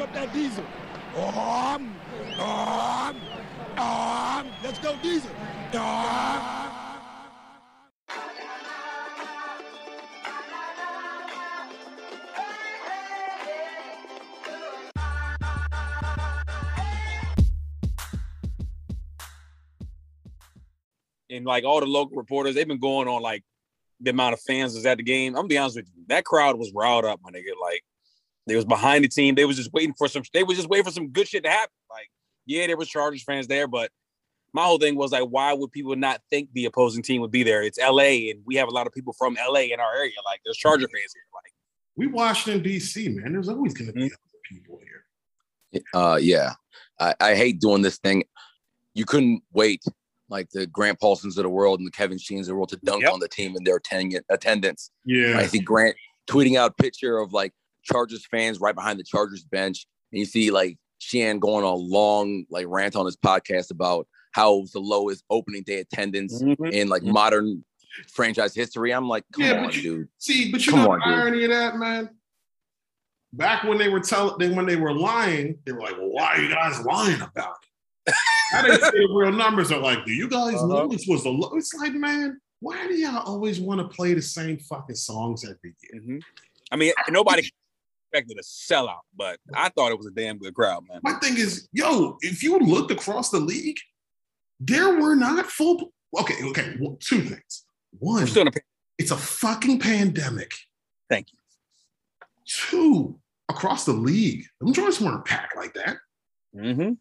up that diesel. Um, um, um, let's go diesel. Um. and like all the local reporters, they've been going on like the amount of fans was at the game. I'm gonna be honest with you, that crowd was riled up, my nigga. Like they was behind the team. They was just waiting for some. They was just waiting for some good shit to happen. Like yeah, there was Chargers fans there, but my whole thing was like, why would people not think the opposing team would be there? It's LA, and we have a lot of people from LA in our area. Like there's Charger fans here. Like we Washington D.C. man. There's always gonna be Mhm. other people here. Uh, yeah, I, I hate doing this thing. You couldn't wait like the Grant Paulsens of the world and the Kevin Sheehans of the world to dunk Yep. on the team and their atten- attendance. Yeah, I see Grant tweeting out picture of like Chargers fans right behind the Chargers bench, and you see like Sheehan going on a long like rant on his podcast about how it was the lowest opening day attendance Mhm. in like Mhm. modern franchise history. I'm like, come Yeah, on, you- dude. See, but you Come know on, the dude. of that, man. Back when they were telling, then when they were lying, they were like, "Well, why are you guys lying about it?" I didn't say the real numbers. They're like, "Do you guys know Uh-huh. this was the?" Low? It's like, man, why do y'all always want to play the same fucking songs every year? Mhm. I mean, nobody expected a sellout, but I thought it was a damn good crowd, man. My thing is, yo, if you looked across the league, there were not full. Okay, okay, well, two things. One, a it's a fucking pandemic. Thank you. Two, across the league, them joints weren't packed like that. Mm-hmm.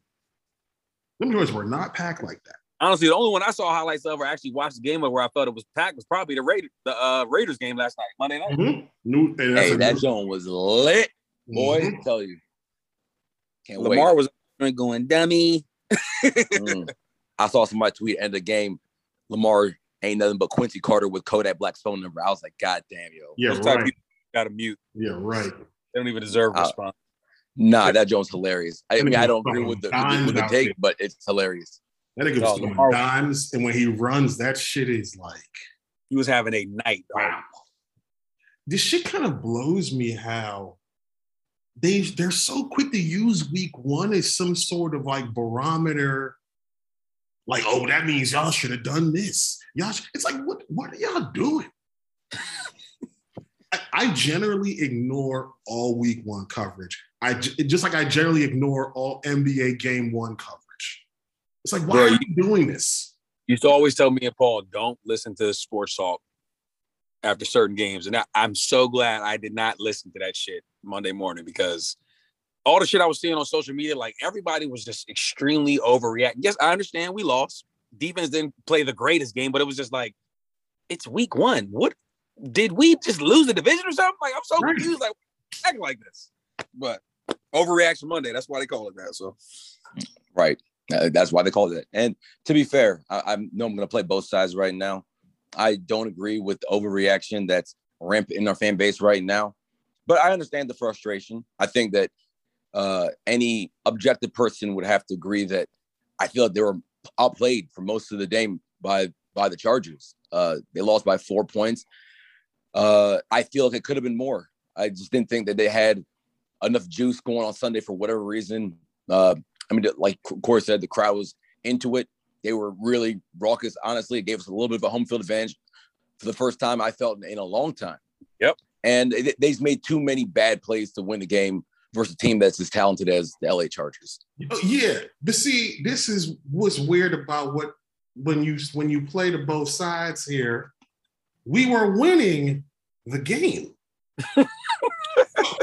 Them joints were not packed like that. Honestly, the only one I saw highlights of or actually watched the game of where I felt it was packed was probably the Raiders, the uh, Raiders game last night, Monday night. Mhm. New, and that's Hey, that new- zone was lit, boy. Mhm. I tell you, can't Lamar wait. was going dummy. Mm. I saw somebody tweet end of the game. Lamar ain't nothing but Quincy Carter with Kodak Black's phone number. I was like, God damn, yo. Yeah, Those right. got to mute. Yeah, right. They don't even deserve a Uh, response. Nah, that Jones hilarious. I mean, I don't agree with the with the, with the take, but it's hilarious. That nigga was throwing Lamar- dimes, and when he runs, that shit is like, He was having a night. wow. This shit kind of blows me how they they're so quick to use week one as some sort of like barometer. Like, oh, that means y'all should have done this. Y'all, sh-. it's like, what what are y'all doing? I, I generally ignore all week one coverage. I just like I generally ignore all NBA game one coverage. It's like, why Bro, are you- you doing this? You used to always tell me and Paul, don't listen to the sports talk after certain games. And I, I'm so glad I did not listen to that shit Monday morning because all the shit I was seeing on social media, like everybody was just extremely overreacting. Yes, I understand we lost. Defense didn't play the greatest game, but it was just like, it's week one. What did we just lose the division or something? Like, I'm so Right. confused. Like, acting like this. But overreaction Monday, that's why they call it that. So Right. Uh, that's why they call it. And to be fair, I, I know I'm going to play both sides right now. I don't agree with the overreaction that's rampant in our fan base right now, but I understand the frustration. I think that uh, any objective person would have to agree that I feel like they were outplayed for most of the game by by the Chargers. Uh, they lost by four points. Uh, I feel like it could have been more. I just didn't think that they had enough juice going on Sunday for whatever reason. Uh, I mean, like Corey said, the crowd was into it. They were really raucous. Honestly, it gave us a little bit of a home field advantage for the first time I felt in a long time. Yep. And they, they've made too many bad plays to win the game versus a team that's as talented as the LA Chargers. Oh, yeah, but see, this is what's weird about what when you when you play to both sides here. We were winning the game.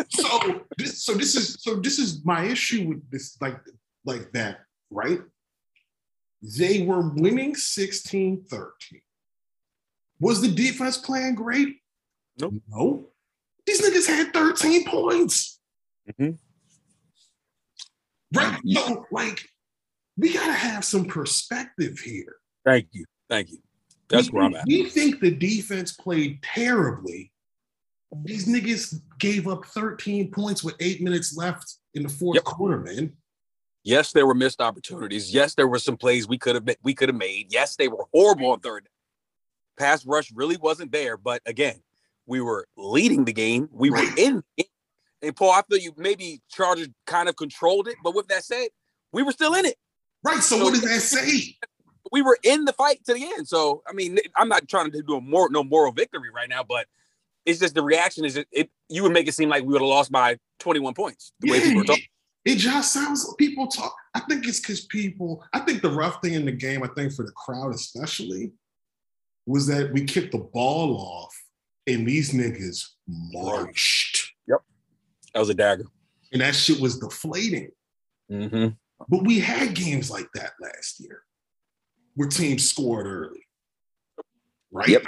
so this so this is so this is my issue with this like like that, right? They were winning 16-13. Was the defense playing great? Nope. No. These niggas had 13 points. Mm-hmm. Right. So, like, we gotta have some perspective here. thank you. Thank you. That's we, where I'm at. We think the defense played terribly. These niggas gave up 13 points with eight minutes left in the fourth Yep. quarter, man. Yes, there were missed opportunities. Yes, there were some plays we could have we could have made. Yes, they were horrible on third. Pass rush really wasn't there, but again, we were leading the game. We were in. it. And Paul, I feel you maybe Chargers kind of controlled it, but with that said, we were still in it. Right. So, So- what does that say? We were in the fight to the end. So I mean, I'm not trying to do a more no moral victory right now, but it's just the reaction is it, it you would make it seem like we would have lost by 21 points. The way people were talking. It, just sounds people talk. I think it's because people. I think the rough thing in the game, I think for the crowd especially, was that we kicked the ball off and these niggas marched, Yep. That was a dagger. and that shit was deflating. Mm-hmm. But we had games like that last year, where teams scored early, right? Yep.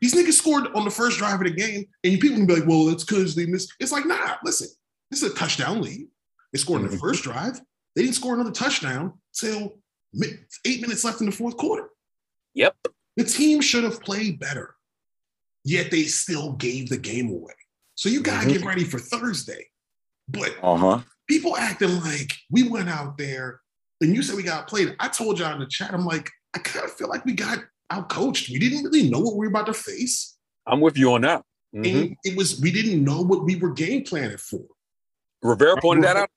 These niggas scored on the first drive of the game, and people can be like, "Well, it's because they missed." It's like, nah. Listen, this is a touchdown lead. They scored in the Mhm. first drive. They didn't score another touchdown till eight minutes left in the fourth quarter. Yep. The team should have played better, yet they still gave the game away. So you gotta Mhm. get ready for Thursday. But Uh huh. people acting like we went out there and you said we got played. I told y'all in the chat, I'm like, I kind of feel like we got out coached. We didn't really know what we were about to face. I'm with you on that. Mhm. And it was, we didn't know what we were game planning for. Rivera pointed that out.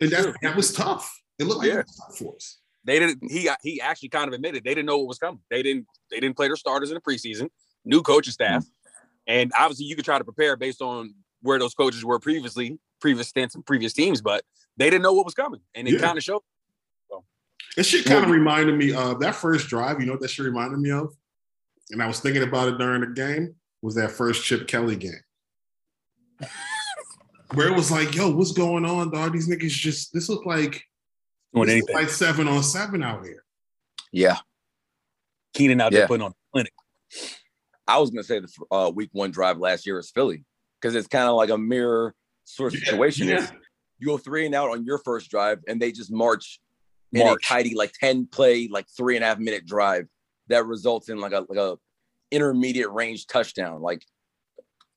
And that, that was tough. It looked like Yeah. it was tough for us. They didn't. He he actually kind of admitted they didn't know what was coming. They didn't. They didn't play their starters in the preseason. New coaching staff, and obviously you could try to prepare based on where those coaches were previously, previous stints and previous teams, but they didn't know what was coming, and it Yeah. kind of showed. That shit kind of reminded me of that first drive. You know what that shit reminded me of? And I was thinking about it during the game, was that first Chip Kelly game. Where it was like, yo, what's going on, dog? These niggas just this look like Doing this look anything. like seven on seven out here. Yeah. Keenan out Yeah. there putting on clinic. I was gonna say the uh, week one drive last year is Philly because it's kind of like a mirror sort of situation. Yeah. Is you go three and out on your first drive, and they just march, in a tidy like ten play, like three and a half minute drive that results in like a like a intermediate range touchdown. Like,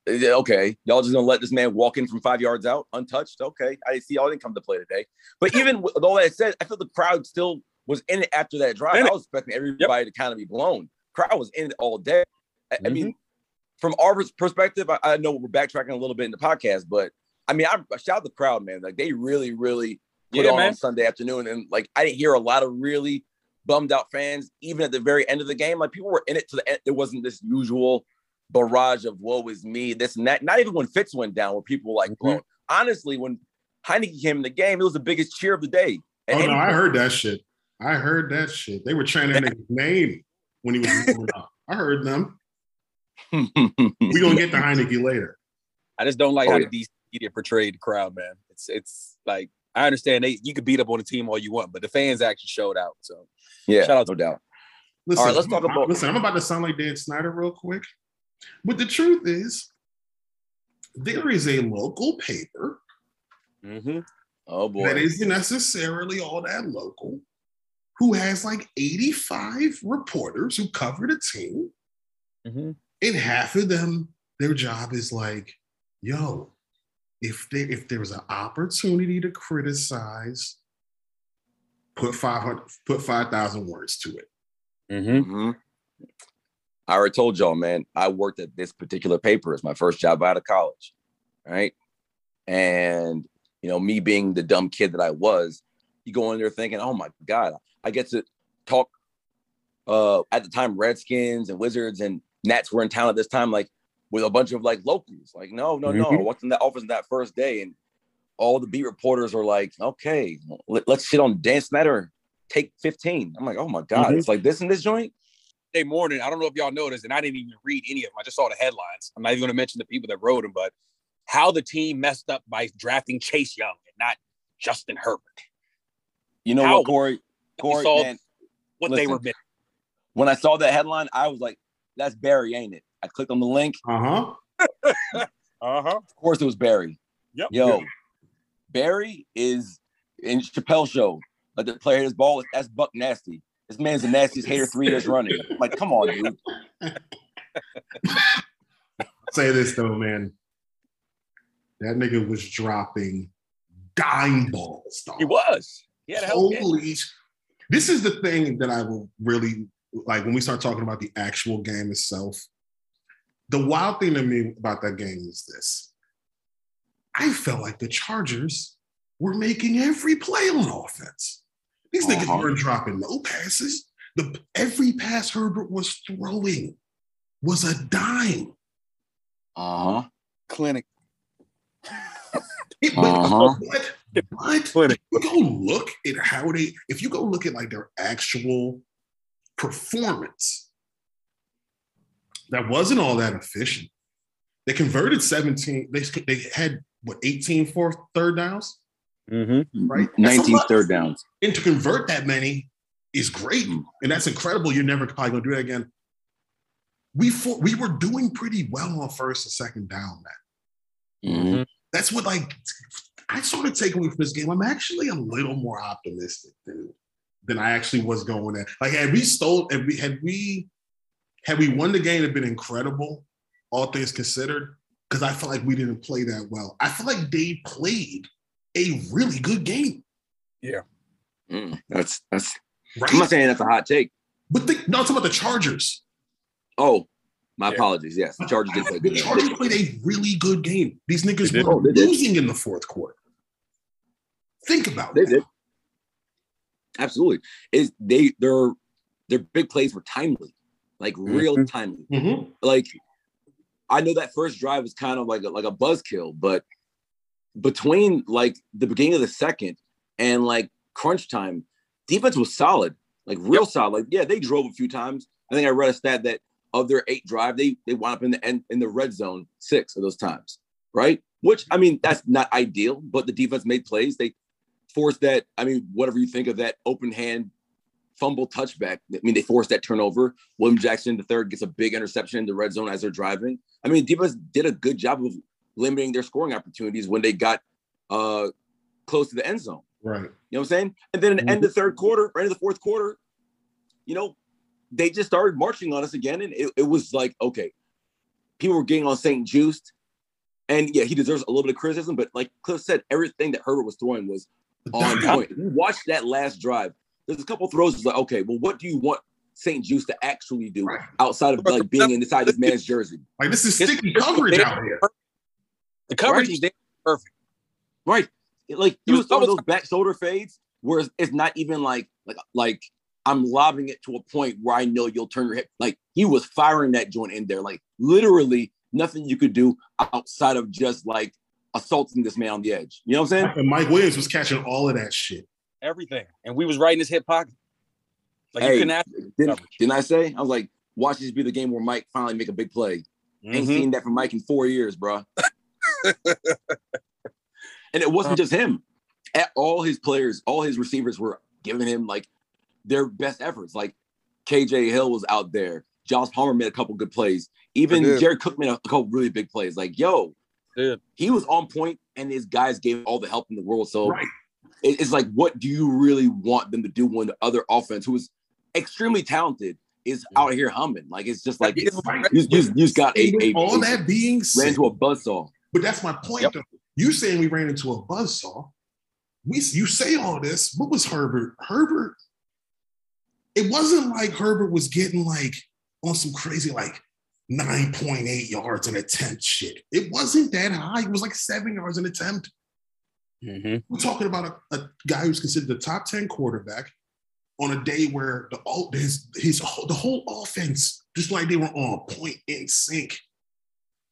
okay, y'all just gonna let this man walk in from five yards out untouched? Okay, I see y'all didn't come to play today. But even with all that said, I feel the crowd still was in it after that drive. I was expecting everybody to kind of be blown. Crowd was in it all day. I, I mean, mm-hmm. from our perspective, I, I know we're backtracking a little bit in the podcast, but I mean, I, I shout out the crowd, man. Like they really, really put Yeah, on man. on Sunday afternoon, and like I didn't hear a lot of really bummed out fans, even at the very end of the game. Like people were in it to the end. It wasn't this usual barrage of "woe is me," this and that. Not even when Fitz went down, where people were like Mhm. blown. Honestly, when Heinicke came in the game, it was the biggest cheer of the day. Oh And no, I heard that shit. I heard that shit. They were chanting his name when he was moving up. I heard them. We gonna get to Heinicke later. I just don't like Oh, how yeah. the DC media portrayed the crowd, man. It's it's like I understand they you could beat up on the team all you want, but the fans actually showed out. So yeah, Shout out to no doubt. Listen, All right, let's talk about- Listen, I'm about to sound like Dan Snyder real quick, but the truth is, there is a local paper Oh boy. that isn't necessarily all that local, who has like 85 reporters who cover the team, Mhm. and half of them, their job is like, yo, if they if there was an opportunity to criticize, put 500, put 5,000 words to it. Mm-hmm. I already told y'all, man. I worked at this particular paper. It's my first job out of college, right? And you know, me being the dumb kid that I was, you go in there thinking, "Oh my god, I get to talk." Uh, at the time, Redskins and Wizards and Nats were in town at this time, like with a bunch of like locals. Like, no, no, no. I Mhm. walked in that office that first day, and all the beat reporters are like, "Okay, let, us shit on Dan Snyder. Take 15." I'm like, "Oh my god, Mhm. it's like this in this joint." Day morning, I don't know if y'all noticed, and I didn't even read any of them. I just saw the headlines. I'm not even going to mention the people that wrote them, but how the team messed up by drafting Chase Young and not Justin Herbert. You know How- what, Corey? Corey, saw man, what they were missing. when I saw that headline, I was like, that's Barry, ain't it? I clicked on the link. Uh-huh. Uh huh. Of course, it was Barry. Yep. Yo, Barry is in Chappelle show. Like the player his ball, that's Buck Nasty. This man's the nastiest hater three years running. I'm like, come on, dude. say this though, man. That nigga was dropping dime balls. Dog. He was. He had a hell of a game. Holy! This is the thing that I will really like when we start talking about the actual game itself. The wild thing to me about that game is this: I felt like the Chargers were making every play on offense. These niggas Uh-huh. weren't dropping no passes. The every pass Herbert was throwing was a dime. Uh huh. Clinic. It- Uh-huh. but, but Clinic. if you go look at how they, if you go look at like their actual performance, that wasn't all that efficient. They converted 17, they, they had what 18 fourth third downs? Mm-hmm. Right. That's 19 third downs. And to convert that many is great. And that's incredible. You're never probably gonna do that again. We for, we were doing pretty well on first and second down, man. Mhm. That's what like I sort of take away from this game. I'm actually a little more optimistic than than I actually was going at. Like had we stole, had we had we had we won the game, it'd been incredible, all things considered. Because I feel like we didn't play that well. I feel like they played a really good game, Mm, That's that's. right? I'm not saying that's a hot take. but think, no, I'm talking about the Chargers. Oh, my Yeah. apologies. Yes, the Chargers did play The good. game. Played a really good game. These niggas were Oh, losing in the fourth quarter. Think about it. They that. did. Absolutely. Is they their their big plays were timely, like real Mhm. timely. Mhm. Like I know that first drive was kind of like a, like a buzzkill, but between like the beginning of the second and like crunch time, defense was solid, like real solid. Like yeah, they drove a few times. I think I read a stat that of their eight drive, they they wound up in the end in the red zone six of those times, right? Which I mean, that's not ideal, but the defense made plays. They forced that. I mean, whatever you think of that open hand fumble touchback. I mean, they forced that turnover. William Jackson the third gets a big interception in the red zone as they're driving. I mean, defense did a good job of limiting their scoring opportunities when they got uh close to the end zone. Right. You know what I'm saying? And then in the end of the third quarter, right in the fourth quarter, you know, they just started marching on us again. And it, it was like, okay, people were getting on St. Juste. And yeah, he deserves a little bit of criticism, but like Cliff said, everything that Herbert was throwing was on point. You watch that last drive. There's a couple throws. It's like, okay, well, what do you want St. Juste to actually do Right. outside of like being inside this man's jersey? Like this is sticky coverage out here. The coverage Right. was there. Perfect. Right. Like he was was throwing those back shoulder fades where it's, it's not even like like like I'm lobbing it to a point where I know you'll turn your hip. Like he was firing that joint in there. Like literally nothing you could do outside of just like assaulting this man on the edge. You know what I'm saying? And Mike Williams was catching all of that shit. Everything. And we was right in his hip pocket. Like Hey, you couldn't ask Didn't, didn't I say? I was like, watch this be the game where Mike finally make a big play. Ain't Mhm. seen that from Mike in four years, bro. and it wasn't um, just him. At all his players, all his receivers were giving him like their best efforts. Like KJ Hill was out there. Josh Palmer made a couple good plays. Even. Jared Cook made a couple really big plays. Like, yo, he was on point and his guys gave all the help in the world. So Right. it's like, what do you really want them to do when the other offense, who is extremely talented, is out here humming? Like, it's just like, it's, Right. you, you, you just got a, a, all a- that being ran said, into a buzzsaw. But that's my point. Yep. Though. You saying we ran into a buzzsaw. We you say all this. What was Herbert? Herbert. It wasn't like Herbert was getting like on some crazy like 9.8 yards an attempt shit. It wasn't that high. It was like seven yards an attempt. Mhm. We're talking about a, a guy who's considered the top 10 quarterback on a day where the all his, his the whole offense, just like they were on point in sync.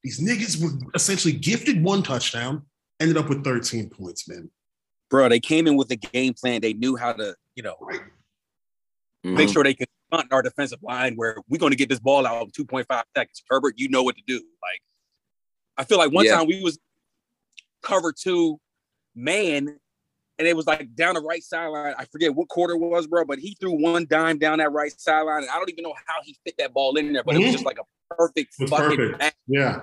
These niggas were essentially gifted one touchdown, ended up with 13 points, man. Bro, they came in with a game plan. They knew how to, you know, Right. make Mhm. sure they could stunt our defensive line where we're going to get this ball out in 2.5 seconds. Herbert, you know what to do. Like, I feel like one Yeah. time we was cover two man, and it was like down the right sideline. I forget what quarter it was, bro, but he threw one dime down that right sideline, and I don't even know how he fit that ball in there, but it was just like a perfect It fucking perfect. pass. Yeah.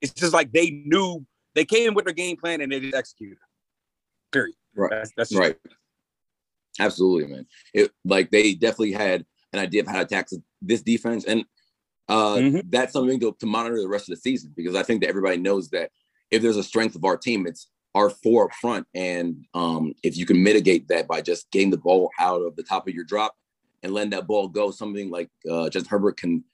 It's just like they knew they came in with their game plan and they just executed. Period. Right. That's, that's just Right. Absolutely, man. It like they definitely had an idea of how to attack this defense, and uh, Mhm. that's something to, to monitor the rest of the season because I think that everybody knows that if there's a strength of our team, it's our four up front, and um, if you can mitigate that by just getting the ball out of the top of your drop and letting that ball go, something like uh, Justin Herbert can,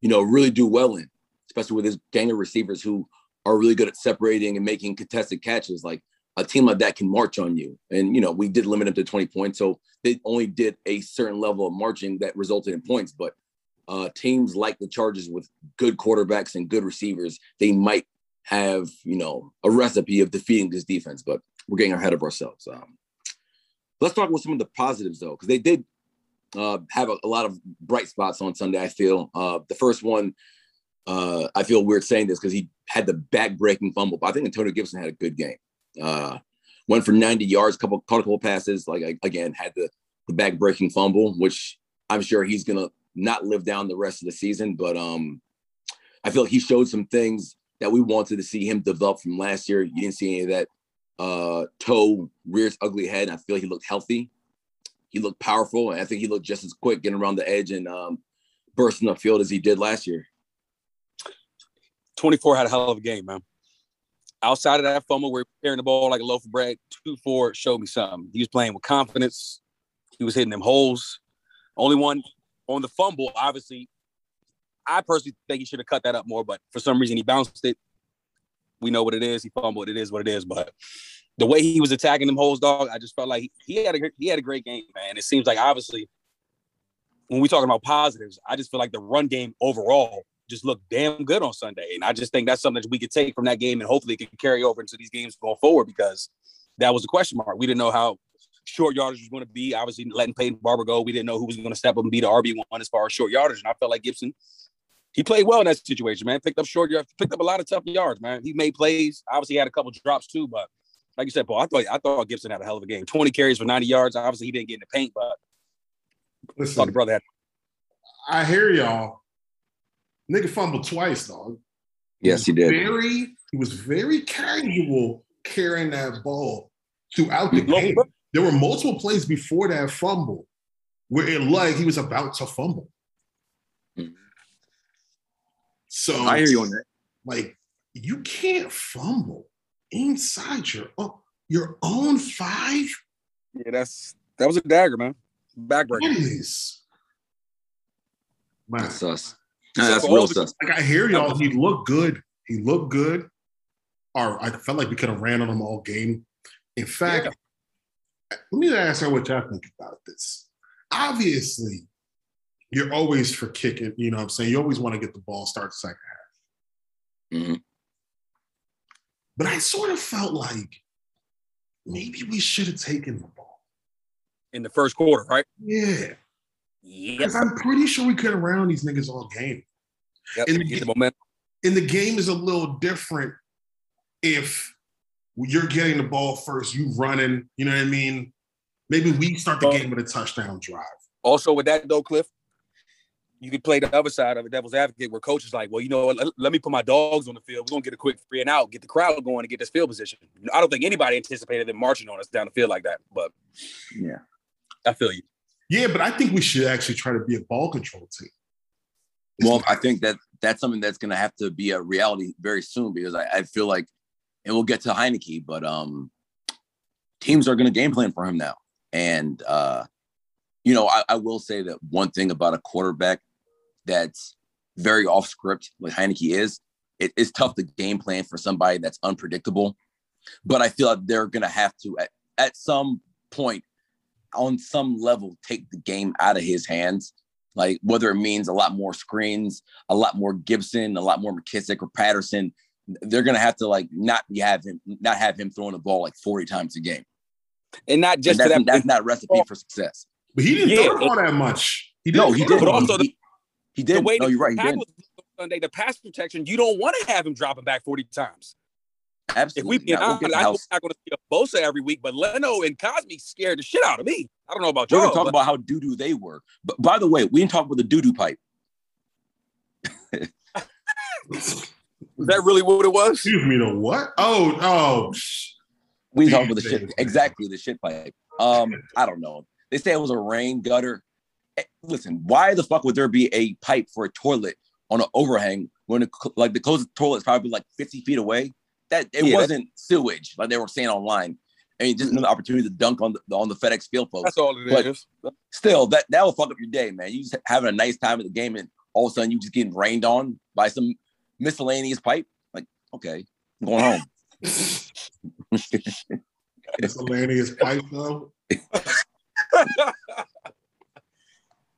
you know, really do well in, especially with his gang of receivers who are really good at separating and making contested catches. Like a team like that can march on you. And you know, we did limit them to 20 points, so they only did a certain level of marching that resulted in points. But uh, teams like the Chargers with good quarterbacks and good receivers, they might have you know a recipe of defeating this defense. But we're getting ahead of ourselves. Um, let's talk about some of the positives though, because they did uh, have a, a, lot of bright spots on Sunday. I feel uh, the first one. Uh, I feel weird saying this because he had the back-breaking fumble, but I think Antonio Gibson had a good game. Uh, went for 90 yards, couple caught a couple passes. Like again, had the the back-breaking fumble, which I'm sure he's gonna not live down the rest of the season. But um, I feel like he showed some things that we wanted to see him develop from last year. You didn't see any of that uh, toe rears ugly head. I feel like he looked healthy. He looked powerful, and I think he looked just as quick getting around the edge and um, bursting the field as he did last year. 24 had a hell of a game, man. Outside of that fumble where he carrying the ball like a loaf of bread, 2 4 showed me something. He was playing with confidence. He was hitting them holes. Only one on the fumble, obviously, I personally think he should have cut that up more, but for some reason he bounced it. We know what it is. He fumbled. It is what it is. But the way he was attacking them holes, dog, I just felt like he, he had a he had a great game, man. It seems like obviously when we're talking about positives, I just feel like the run game overall just looked damn good on Sunday, and I just think that's something that we could take from that game and hopefully it can carry over into these games going forward because that was a question mark. We didn't know how short yardage was going to be. Obviously, letting Peyton Barber go, we didn't know who was going to step up and be the RB one as far as short yardage, and I felt like Gibson he played well in that situation, man. Picked up short yards, picked up a lot of tough yards, man. He made plays. Obviously, he had a couple drops too, but like you said, Paul, I thought I thought Gibson had a hell of a game. 20 carries for 90 yards. Obviously, he didn't get in the paint, but Listen, thought the brother had. I hear y'all. Nigga fumbled twice, dog. Yes, he did. Very, he was very casual carrying that ball throughout the game. There were multiple plays before that fumble where it like he was about to fumble. Mm-hmm. So I hear you on that. Like you can't fumble inside your oh, your own five. Yeah, that's that was a dagger, man. Backbreaker. It is. Man. That's sus. that's real sus. Like I hear y'all. He looked good. He looked good. Or I felt like we could have ran on him all game. In fact, yeah. let me ask her what y'all think about this. Obviously, you're always for kicking. You know what I'm saying? You always want to get the ball start the second half. Mm-hmm. But I sort of felt like maybe we should have taken the ball in the first quarter, right? Yeah. Because I'm pretty sure we could have ran these niggas all game. Yep. And the, the momentum. And the game is a little different if you're getting the ball first, you running, you know what I mean? Maybe we start the game with a touchdown drive. Also, with that though, Cliff, you could play the other side of the devil's advocate where coach is like, well, you know let, let, me put my dogs on the field. We're gonna get a quick free and out, get the crowd going and get this field position. I don't think anybody anticipated them marching on us down the field like that. But yeah, I feel you. Yeah, but I think we should actually try to be a ball control team. well, I think that that's something that's gonna have to be a reality very soon because I, I feel like and we'll get to Heinicke, but um teams are gonna game plan for him now. And uh you know, I, I will say that one thing about a quarterback that's very off script, like Heinicke is, it is tough to game plan for somebody that's unpredictable. But I feel like they're gonna have to at, at some point, on some level, take the game out of his hands. Like whether it means a lot more screens, a lot more Gibson, a lot more McKissic or Patterson, they're gonna have to like not be have him not have him throwing the ball like 40 times a game. And not just and that's, that, that's not a recipe for success. But he didn't yeah, throw all that much. He didn't no, he did. But also, the, he did. The way no, you're right. He did. Sunday, the pass protection, you don't want to have him dropping back 40 times. Absolutely. If we be honest, I'm not going to see a Bosa every week, but Leno and Cosmi scared the shit out of me. I don't know about you. We're going to talk about how doo doo they were. But by the way, we didn't talk about the doo doo pipe. was that really what it was? Excuse me, the what? Oh, oh. We talked about the shit. Exactly, the shit pipe. Um, I don't know. They say it was a rain gutter. Eh, listen, why the fuck would there be a pipe for a toilet on an overhang when it, like the closest toilet is probably like 50 feet away? That it yeah, wasn't sewage like they were saying online. I mean, just another opportunity to dunk on the on the FedEx field, folks. That's all it but is. Still, that that will fuck up your day, man. You just having a nice time at the game, and all of a sudden you just getting rained on by some miscellaneous pipe. Like, okay, I'm going home. Miscellaneous pipe though.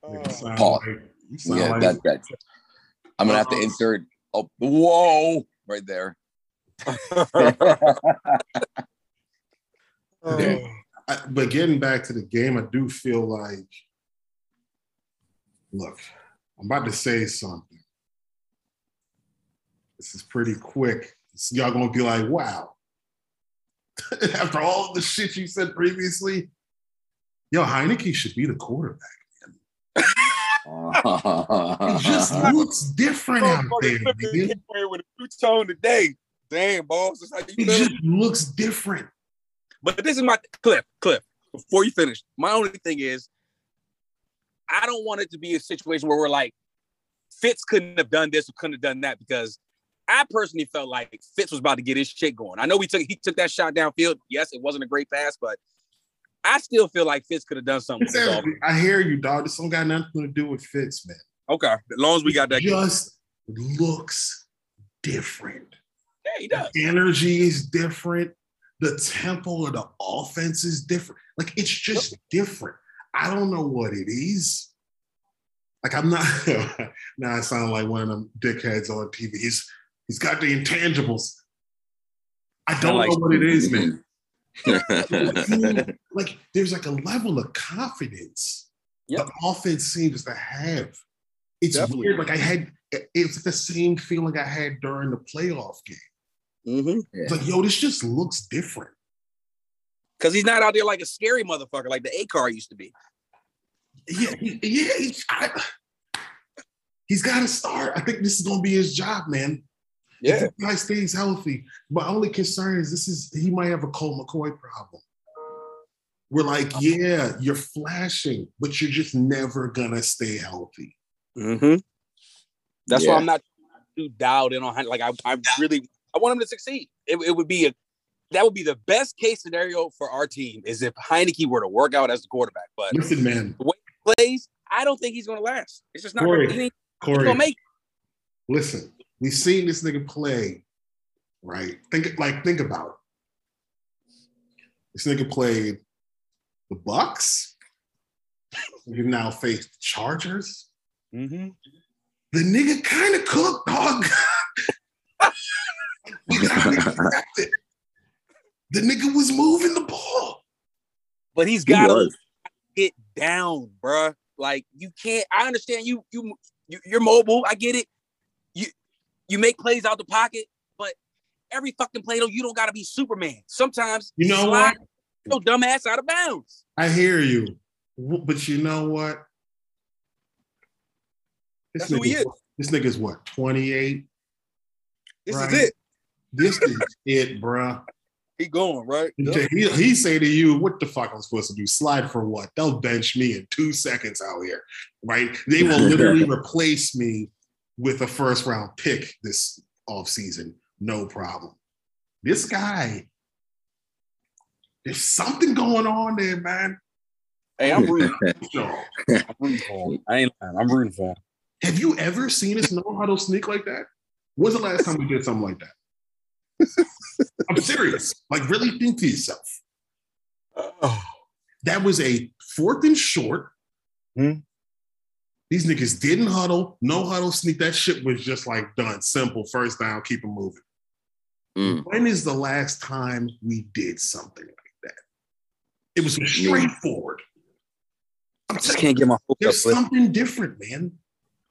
You oh. sound Paul. like- you sound Yeah, like- that that. I'm gonna have to insert. Oh, whoa, right there. Yeah. Oh. I, but getting back to the game, I do feel like, look, I'm about to say something. This is pretty quick. So y'all gonna be like, wow. After all the shit you said previously, yo, Heinicke should be the quarterback. He just looks different out there, man. with a two tone today. Damn, boss. That's how you He feeling? just looks different. But this is my clip. Clip before you finish, my only thing is I don't want it to be a situation where we're like, Fitz couldn't have done this or couldn't have done that because I personally felt like Fitz was about to get his shit going. I know we took he took that shot downfield. Yes, it wasn't a great pass, but I still feel like Fitz could have done something. I hear you, dog. This don't got nothing to do with Fitz, man. Okay, as long as we got that. just looks different. Yeah, he does. The energy is different. The tempo of the offense is different. Like it's just different. I don't know what it is. Like I'm not. now I sound like one of them dickheads on TV. He's he's got the intangibles. I don't like- know what it is, man. like there's like a level of confidence Yep. the offense seems to have. It's Definitely. weird. Like I had, it's the same feeling I had during the playoff game. Mm-hmm. It's like, yo, this just looks different. Because he's not out there like a scary motherfucker like the A car used to be. Yeah, he, yeah. He, I, he's got to start. I think this is gonna be his job, man. If the guy stays healthy. My only concern is this is he might have a Colt McCoy problem. We're like, yeah, you're flashing, but you're just never gonna stay healthy. Mm-hmm. That's why I'm not too dialed in on like I, I really I want him to succeed. It, it would be a that would be the best case scenario for our team is if Heinicke were to work out as the quarterback. But Listen, man, plays, I don't think he's going to last. It's just not. Corey, Gonna, he Corey, to make. listen, we've seen this nigga play, right? Think like think about it. This nigga played the Bucks. You now face the Chargers. Mm-hmm. The nigga kind of cooked, dog. we gotta respect it. The nigga was moving the ball. But he's got to get down, bruh. Like you can't. I understand you. You you- you're mobile. I get it. You make plays out the pocket, but every fucking play though, you don't got to be Superman. Sometimes You know slide what? your dumbass out of bounds. I hear you, but you know what? This That's who he nigga's- is. This nigga's what, 28? This Right. is it. This is it, bruh. He going right. He, he say to you, what the fuck I'm supposed to do? Slide for what? They'll bench me in two seconds out here, right? They will literally replace me with a first round pick this offseason. No problem. This guy, there's something going on there, man. Hey, I'm rooting. Yo, I'm rooting for him. I ain't lying. I'm rooting for him. have you ever seen us know how to sneak like that? When's the last time we did something like that? I'm serious. Like, really think to yourself. Oh. That was a fourth and short. Hmm. These niggas didn't huddle, no huddle sneak. That shit was just like done. Simple, first down, keep it moving. Mm. When is the last time we did something like that? It was straightforward. I'm just can't get my up. there's something different, man.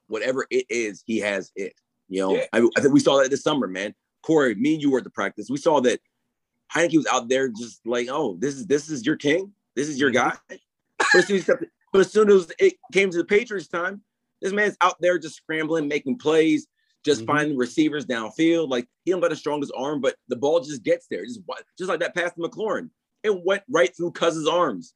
Whatever it is, he has it. You know, Yeah. I, I think we saw that this summer, man. Corey, me and you were at the practice. We saw that Heinicke was out there just like, oh, this is this is your king. This is your guy. But as soon he stepped- but as, soon as it came to the Patriots time, this man's out there just scrambling, making plays, just Mhm. finding receivers downfield. Like he don't got the strongest arm, but the ball just gets there. Just just like that pass to McLaurin. It went right through Cousins' arms.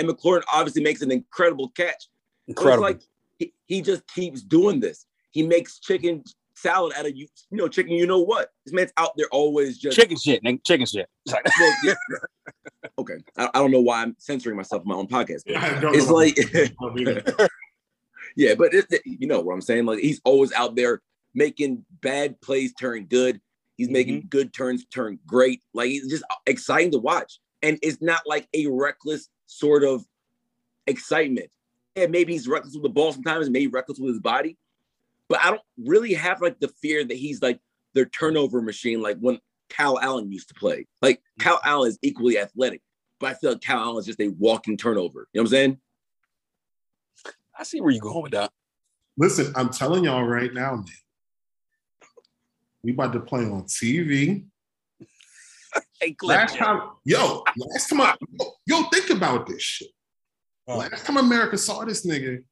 And McLaurin obviously makes an incredible catch. Incredible. It's like he, he just keeps doing this. He makes chicken salad out of you, you know, chicken. You know what? This man's out there always just. chicken shit, nigga. Chicken shit. Well, yeah. okay, I, I don't know why I'm censoring myself in my own podcast. but It's like, yeah, but it, it- you know what I'm saying. Like he's always out there making bad plays turn good. He's mm-hmm. making good turns, turn great. Like he's just exciting to watch. And it's not like a reckless sort of excitement. Yeah, maybe he's reckless with the ball sometimes, maybe reckless with his body. But I don't really have like the fear that he's like their turnover machine, like when Kyle Allen used to play. Like Kyle Allen is equally athletic, but I feel like Kyle Allen is just a walking turnover. You know what I'm saying? I see where you're going with that. Listen, I'm telling y'all right now, man. We about to play on TV. Hey, Last time, yo, last time I yo, think about this shit. Oh. Last time America saw this nigga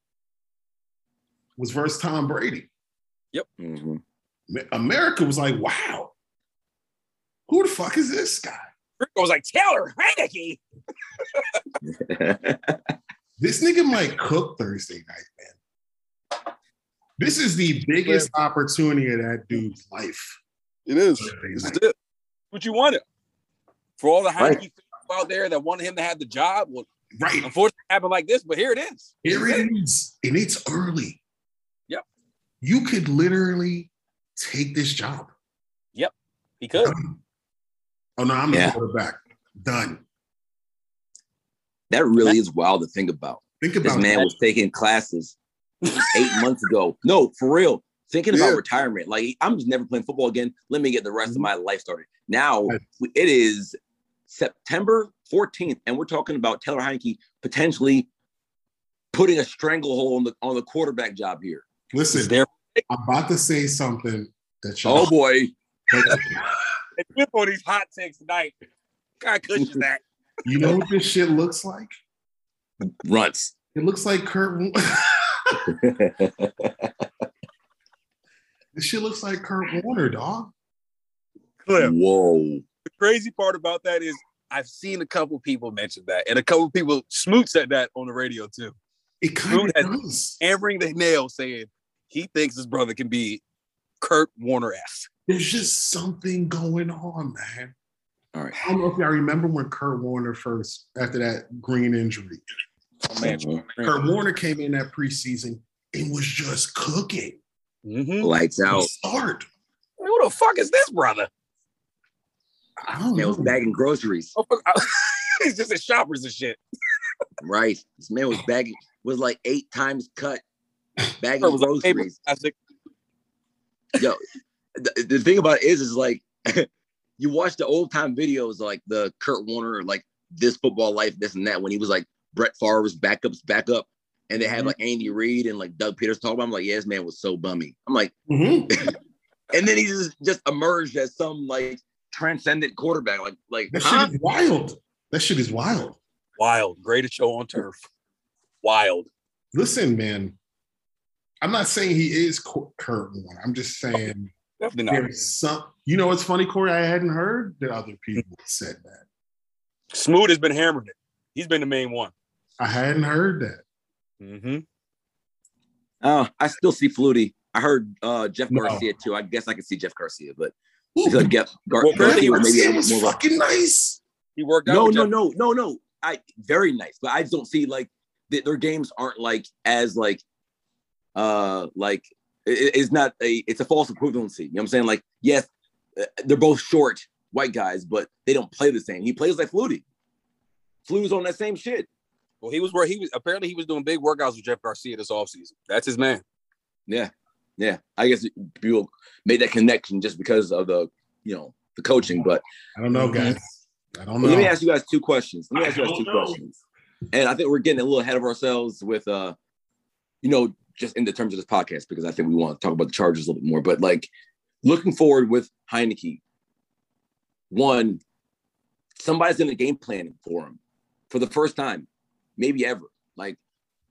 was versus Tom Brady. Mhm. America was like, wow, who the fuck is this guy? I was like Taylor Heinicke. This nigga might cook Thursday night, man. This is the biggest opportunity of that dude's life. It is. Thursday This is night. it. What you wanted. For all the Heinicke Right. fans out there that wanted him to have the job, well, Right. unfortunately, it happened like this, but here it is. Here it is. And it's early. Yep. You could literally take this job. Yep, he could. Done. Oh no, I'm Yeah. the quarterback. Done. that really is wild to think about. Think about This man that. was taking classes eight months ago. No, for real. Thinking about retirement. Like, I'm just never playing football again. Let me get the rest Mhm. of my life started. Now Right. it is September 14th, and we're talking about Taylor Heinicke potentially putting a stranglehold on the on the quarterback job here. He's Listen, there. I'm about to say something that y'all Oh boy. They flip on these hot takes tonight. God cushions that. you know what this shit looks like? Runts. It looks like Kurt. This shit looks like Kurt Warner, dog. Cliff. Whoa. The crazy part about that is I've seen a couple people mention that, and a couple people Smoot said that on the radio too, It kind Dude of has- does. hammering the nail, saying he thinks his brother can be Kurt Warner esque. There's just something going on, man. All right. I don't know if y'all remember when Kurt Warner first, after that green injury, Oh, man. Kurt Warner came in that preseason and was just cooking. Mhm. Lights out. Start. Who the fuck is this brother? I don't Man know. was bagging groceries. Oh, He's just at shoppers and shit. Right. This man was bagging was like eight times cut, bagging It was like groceries. plastic. Yo, the, the thing about it is, is like you watch the old time videos, like the Kurt Warner, like this football life, this and that, when he was like Brett Favre's backups, backup, and they had like Andy Reid and like Doug Peters talking about. him. I'm like, yeah, this man was so bummy. I'm like, mm-hmm. and then he just just emerged as some like transcendent quarterback, like like That huh? shit is wild. That shit is wild. Wild. Greatest show on turf. Wild. Listen, man. I'm not saying he is Cu- Kurt Warner. I'm just saying Definitely not. there's some. You know what's funny, Corey? I hadn't heard that other people said that. Smoot has been hammering it. He's been the main one. I hadn't heard that. Mm-hmm. Oh, I still see Flutie. I heard uh Jeff No. Garcia too. I guess I can see Jeff Garcia, but Ooh, like Jeff Gar- Well, Garcia was maybe a Garcia little was bit more. fucking nice. He worked out. No, with no, Jeff- no, no, no. I very nice, but I just don't see like th- their games aren't like as like uh like it- it's not a it's a false equivalency. You know what I'm saying? Like yes, uh, they're both short white guys, but they don't play the same. He plays like Flutie. Flu's on that same shit. Well, he was where he was. Apparently, he was doing big workouts with Jeff Garcia this offseason. That's his man. Yeah, yeah. I guess people made that connection just because of the you know the coaching, but I don't know, Mhm. guys. I don't know. let me ask you guys two questions. Let me I ask you guys two know. questions. And I think we're getting a little ahead of ourselves with uh, you know, just in the terms of this podcast, because I think we want to talk about the Chargers a little bit more. But like looking forward with Heinicke, one, somebody's in the game planning for him for the first time, maybe ever. Like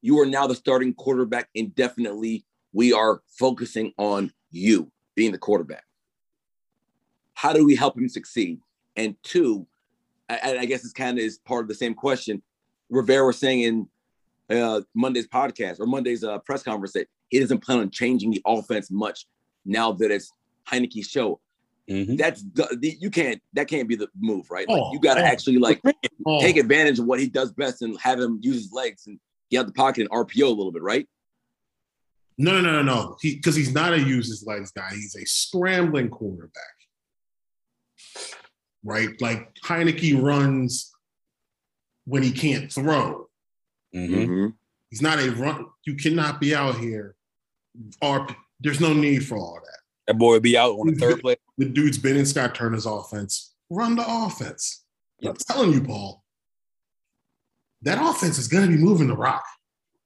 you are now the starting quarterback indefinitely. We are focusing on you being the quarterback. How do we help him succeed? And two, I, I guess it's kind of is part of the same question. Rivera was saying in uh, Monday's podcast or Monday's uh, press conference that he doesn't plan on changing the offense much now that it's Heinicke's show. That's the, the, you can't that can't be the move, right? Like Oh, you got to oh. actually like Oh, take advantage of what he does best and have him use his legs and get out the pocket and RPO a little bit, right? no, no, no, no, no. He because he's not a use his legs guy. He's a scrambling quarterback. right? Like Heinicke runs when he can't throw. Mhm. Mhm. He's not a run. You cannot be out here. Or there's no need for all that. That boy would be out on the third play. The dude's been in Scott Turner's offense. Run the offense. I'm telling you, Paul. That offense is going to be moving the rock.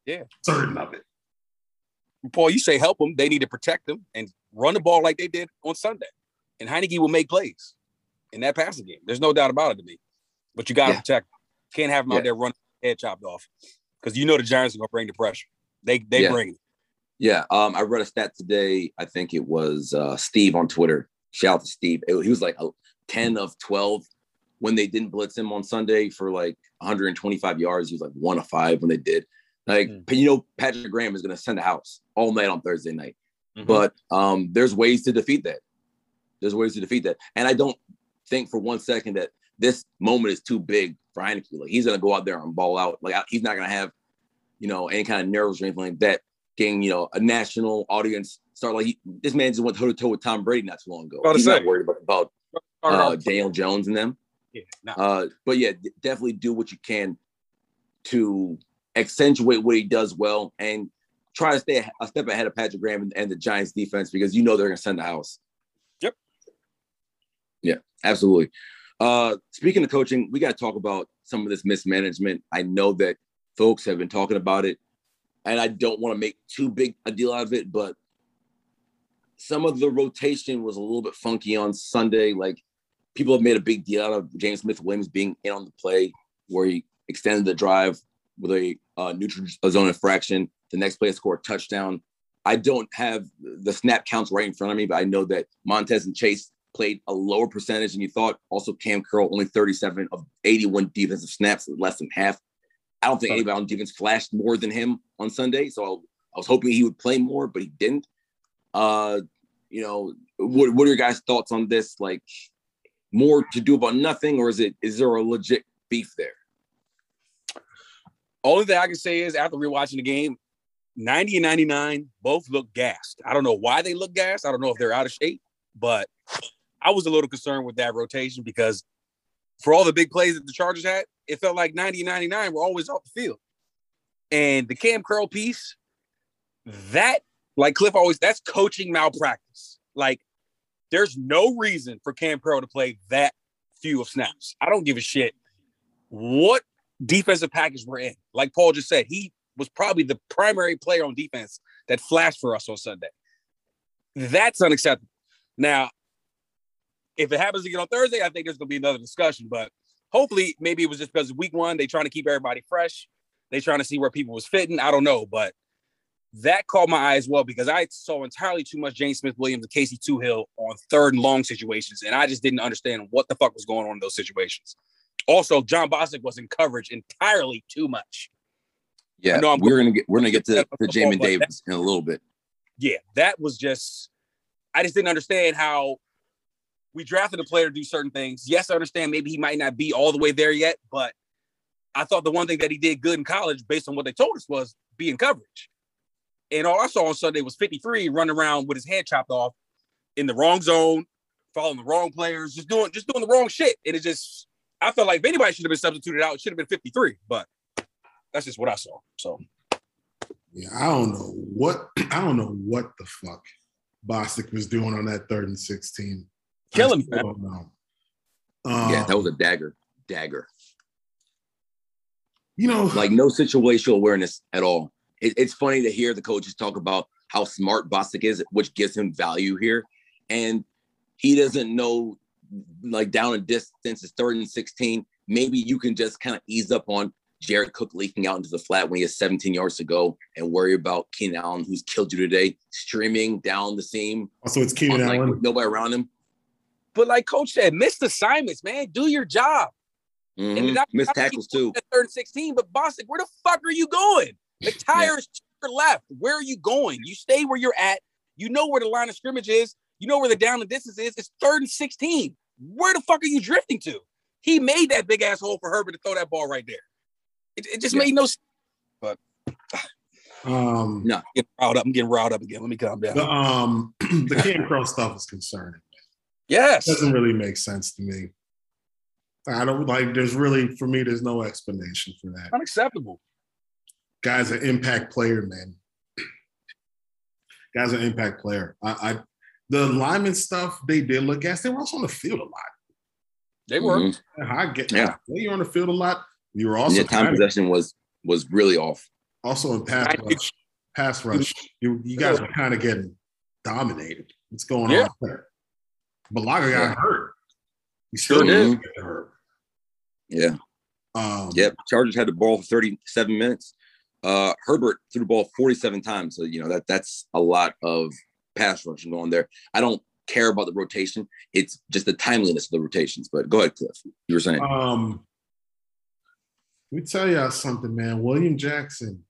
Yeah. certain of it. Paul, you say help them. They need to protect them and run the ball like they did on Sunday. And Heinicke will make plays in that passing game. There's no doubt about it to me. But you got to Yeah. protect. Them. Can't have them Yeah. out there running head chopped off because you know the Giants are going to bring the pressure. They they Yeah. bring it. Yeah, um, I read a stat today. I think it was uh, Steve on Twitter. Shout out to Steve. It- he was like a 10 of 12 when they didn't blitz him on Sunday for like 125 yards. He was like one of five when they did. Like, Mm. you know, Patrick Graham is going to send a house all night on Thursday night. Mhm. But um, there's ways to defeat that. There's ways to defeat that. And I don't think for one second that this moment is too big for Heinicke. Like he's gonna go out there and ball out. Like he's not gonna have, you know, any kind of nerves or anything like that. Getting, you know, a national audience start like he, this man just went toe to toe with Tom Brady not too long ago. About He's not worried about, about uh, Daniel Jones and them. yeah, nah. Uh, but yeah, definitely do what you can to accentuate what he does well and try to stay a- a step ahead of Patrick Graham and, and the Giants defense because you know they're going to send the house. Yep. Yeah, absolutely. Uh, speaking of coaching, we got to talk about some of this mismanagement. I know that folks have been talking about it, and I don't want to make too big a deal out of it, but some of the rotation was a little bit funky on Sunday. Like people have made a big deal out of James Smith Williams being in on the play where he extended the drive with a uh, neutral zone infraction. The next play scored a touchdown. I don't have the snap counts right in front of me, but I know that Montez and Chase played a lower percentage than you thought. Also, Cam Curl only 37 of 81 defensive snaps, less than half. I don't think anybody on defense flashed more than him on Sunday. So I was hoping he would play more, but he didn't. Uh, you know, what, what are your guys' thoughts on this? Like, more to do about nothing, or is it is there a legit beef there? Only thing I can say is after rewatching the game, 90 and 99 both look gassed. I don't know why they look gassed. I don't know if they're out of shape, but I was a little concerned with that rotation because for all the big plays that the Chargers had, it felt like 90 99 were always off the field. And the Cam Curl piece, that, like Cliff always, that's coaching malpractice. Like, there's no reason for Cam Curl to play that few of snaps. I don't give a shit what defensive package we're in. Like Paul just said, he was probably the primary player on defense that flashed for us on Sunday. That's unacceptable. Now, if it happens again on Thursday, I think there's going to be another discussion. But hopefully, maybe it was just because week one, they trying to keep everybody fresh. They trying to see where people was fitting. I don't know, but that caught my eye as well because I saw entirely too much James Smith Williams and Casey Toohill on third and long situations, and I just didn't understand what the fuck was going on in those situations. Also, John Bostic was in coverage entirely too much. Yeah, we're gonna get we're gonna get to, to Jamin Davis in a little bit. Yeah, that was just I just didn't understand how we drafted a player to do certain things. Yes, I understand maybe he might not be all the way there yet, but I thought the one thing that he did good in college, based on what they told us, was be in coverage. And all I saw on Sunday was 53 running around with his head chopped off in the wrong zone, following the wrong players, just doing just doing the wrong shit. And it just I felt like if anybody should have been substituted out, it should have been 53. But that's just what I saw. So Yeah, I don't know what I don't know what the fuck Bostic was doing on that third and sixteen. Killing I me, man. don't know. Um, yeah, that was a dagger, dagger. you know, Like no situational awareness at all. It, it's funny to hear the coaches talk about how smart Bostic is, which gives him value here, and he doesn't know like down a distance it's third and 16. Maybe you can just kind of ease up on Jared Cook leaking out into the flat when he has 17 yards to go and worry about Keenan Allen, who's killed you today, streaming down the seam also it's Keenan on, like, Allen. nobody around him. But like Coach said, missed assignments, man. Do your job. Mhm. And not- Missed not tackles too. At third and 16, but Bostic, where the fuck are you going? The tire is to your left. Where are you going? You stay where you're at. You know where the line of scrimmage is. You know where the down and distance is. It's third and 16. Where the fuck are you drifting to? He made that big ass hole for Herbert to throw that ball right there. It, it just Yeah. made no sense. But Um, No. I'm getting riled up. I'm getting riled up again. Let me calm down. the um the Cam Curl stuff is concerning. Yes. Doesn't really make sense to me. I don't like. There's really for me. There's no explanation for that. Unacceptable. Guy's an impact player, man. Guy's an impact player. I, I the lineman stuff they did look at. They were also on the field a lot. They were. Mhm. I get Yeah. When you're on the field a lot, you were also Yeah, time kinda- possession was was really off. also in pass I- rush. Pass rush. You you guys were kind of getting dominated. What's going Yeah. on there? Balaga got hurt. He Sure still did. get hurt. Yeah. Um, Yep. Chargers had the ball for 37 minutes. Uh, Herbert threw the ball 47 times. So, you know, that that's a lot of pass rushing going there. I don't care about the rotation. It's just the timeliness of the rotations. But go ahead, Cliff. You were saying. Um, let me tell y'all something, man. William Jackson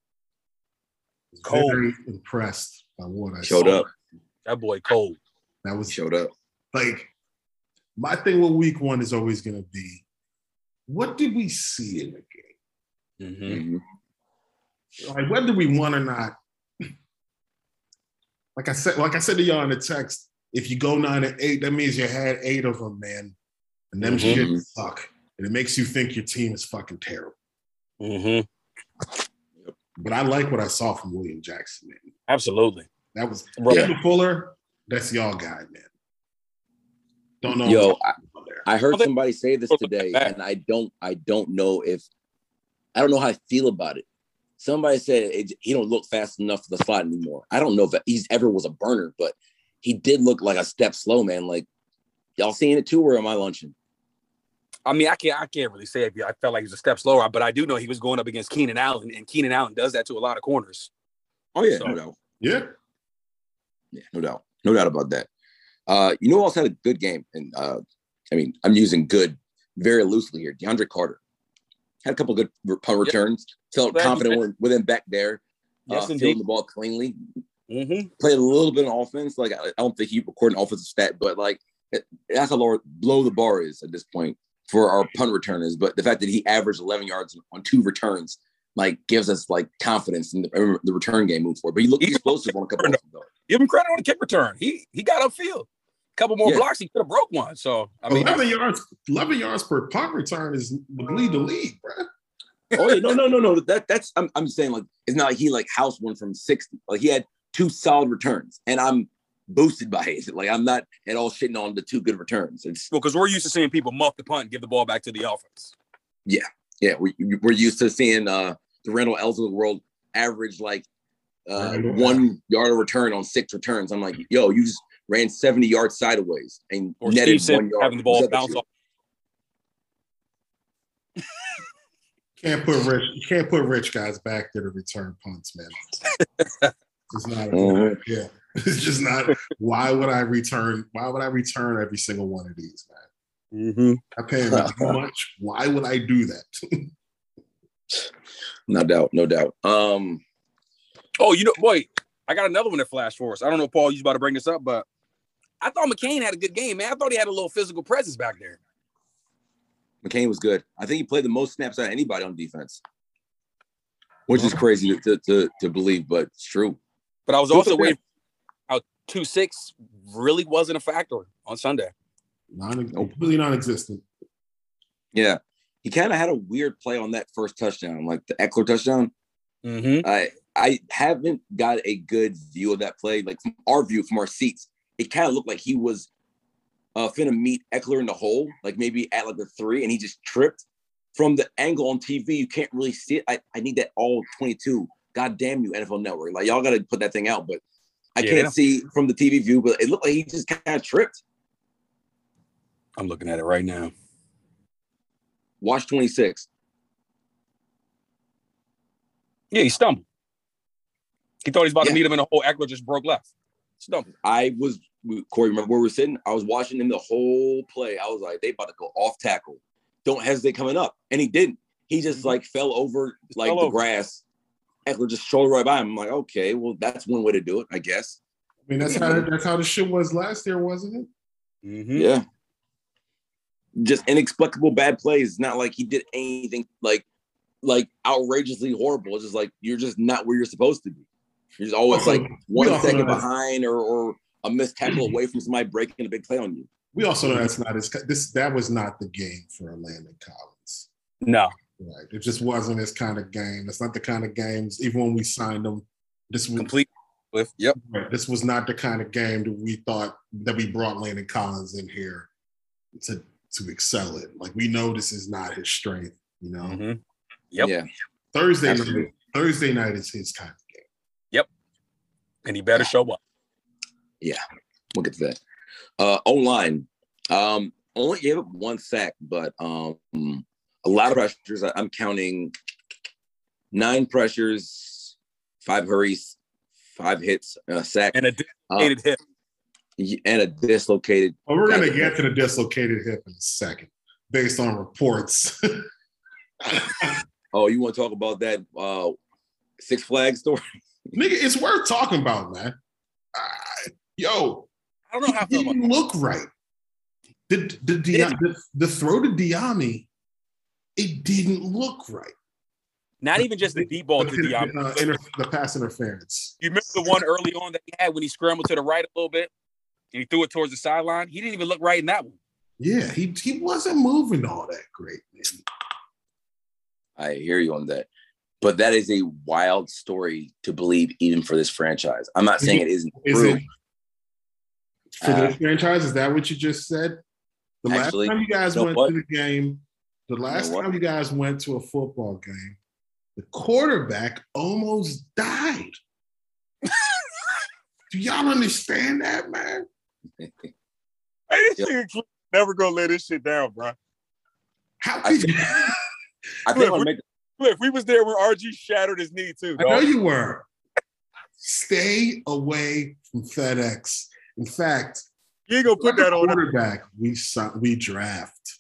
was Cold. very impressed by what I Showed saw. up. That boy cold. That was Showed up. Like my thing with week one is always going to be what did we see in the game? Mm-hmm. Mhm. Like whether we won or not. Like I said, like I said to y'all in the text, if you go nine and eight, that means you had eight of them, man. And them Mhm. shit suck. And it makes you think your team is fucking terrible. Mm-hmm. But I like what I saw from William Jackson, man. Absolutely. That was Bro, Fuller. That's y'all guy, man. Don't know. Yo, I. I heard Well, somebody say this today, and I don't, I don't know if, I don't know how I feel about it. Somebody said it, he don't look fast enough for the slot anymore. I don't know if he's ever was a burner, but he did look like a step slow, man. Like y'all seeing it too, or am I lunching? I mean, I can't I can't really say if I felt like he was a step slower, but I do know he was going up against Keenan Allen, and Keenan Allen does that to a lot of corners. Oh yeah, So- no doubt. yeah. Yeah, no doubt, no doubt about that. Uh, you know, who else had a good game, and uh, I mean, I'm using good very loosely here. DeAndre Carter had a couple good punt returns. Felt Glad confident with, him back there. Yes, uh, fielding the ball cleanly. Mm-hmm. Played a little bit of offense. Like I, I don't think he recorded an offensive stat, but like it, that's how low, low the bar is at this point for our punt returners. But the fact that he averaged 11 yards on two returns like gives us like confidence in the, the return game move forward. But he looked explosive on a couple of them, though. Give him credit on the kick return. He he got upfield. A couple more Yeah. blocks, he could have broke one. So I mean, 11 yards, 11 yards per punt return is would lead the league, bro. Oh yeah, no, no, no, no. That that's I'm I'm saying like it's not like he like house one from 60. Like he had two solid returns, and I'm boosted by it. Like I'm not at all shitting on the two good returns. It's well, because we're used to seeing people muff the punt and give the ball back to the offense. yeah, yeah, we, we're used to seeing uh the Randall Ells of the world average like uh one yard of return on six returns. I'm like, yo, you just ran 70 yards sideways and Or netted Steve one yard. having the ball bounce off. Can't put rich. You can't put rich guys back there to return punts, man. It's not. A, Mhm. Yeah, it's just not. Why would I return? Why would I return every single one of these, man? Mm-hmm. I pay him too much. Why would I do that? No doubt, no doubt. Um, Oh, you know, boy, I got another one that flashed for us. I don't know, Paul, you about to bring this up, but I thought McCain had a good game, man. I thought he had a little physical presence back there. McCain was good. I think he played the most snaps out of anybody on defense, which is crazy to, to, to, to believe, but it's true. But I was also the waiting. Out two six really wasn't a factor on Sunday. Non, completely non-existent. Yeah. He kind of had a weird play on that first touchdown, like the Ekeler touchdown. Mm-hmm. I I haven't got a good view of that play. Like from our view, from our seats, it kind of looked like he was uh finna meet Ekeler in the hole, like maybe at like the three, and he just tripped. From the angle on TV, you can't really see it. I, I need that all 22. God damn you, NFL Network. Like y'all gotta put that thing out, but I Yeah. can't see from the TV view, but it looked like he just kind of tripped. I'm looking at it right now. Watch 26. Yeah, he stumbled. He thought he was about Yeah. to meet him in a hole. Ekeler just broke left. Stumbled. I was Corey. Remember where we're sitting? I was watching him the whole play. I was like, they about to go off tackle. Don't hesitate coming up, and he didn't. He just Mhm. like fell over like fell the over. grass. Ekeler just shoulder right by him. I'm like, okay, well, that's one way to do it, I guess. I mean, that's how that's how the shit was last year, wasn't it? Mm-hmm. Yeah. Just inexplicable bad plays. It's not like he did anything like like outrageously horrible. It's just like you're just not where you're supposed to be. You're just always like one also second know- behind or, or a missed tackle away from somebody breaking a big play on you. We also know that's not his. This that was not the game for Landon Collins. No. Right. It just wasn't his kind of game. It's not the kind of games. Even when we signed him, this was Complete with yep. This was not the kind of game that we thought that we brought Landon Collins in here to to excel in. Like we know this is not his strength. You know, Mhm. Yep. Yeah. Thursday Absolutely. night, Thursday night is his kind of game. Yep. And he better show up. Yeah, we'll get to that. Uh, O line, um, only gave up one sack, but um, a lot of pressures. I- I'm counting nine pressures, five hurries, five hits, a sack, And a uh, dislocated hip. and a dislocated. But we're gonna Got it. get to the dislocated hip in a second, based on reports. Oh, you want to talk about that uh, Six Flags story? Nigga, it's worth talking about, man. Yo, I don't know how He didn't look right. The the, the, the, the throw to Dyami, it didn't look right. Not even just the deep ball to the, Diablo. uh, inter- the pass interference. You remember the one early on that he had when he scrambled to the right a little bit and he threw it towards the sideline? He didn't even look right in that one. Yeah, he he wasn't moving all that great. Man. I hear you on that. But that is a wild story to believe, even for this franchise. I'm not saying it isn't Is true. it for Uh, this franchise? Is that what you just said? The Actually, last time you guys you know went what? to the game, the last what? time you guys went to a football game, the quarterback almost died. Do y'all understand that, man? Hey, this nigga never gonna let this shit down, bro. How I could you? I think I'm gonna make Look, we was there when RG shattered his knee too. I know you were. Stay away from FedEx. In fact, You ain't gonna put that on. him. quarterback we we draft,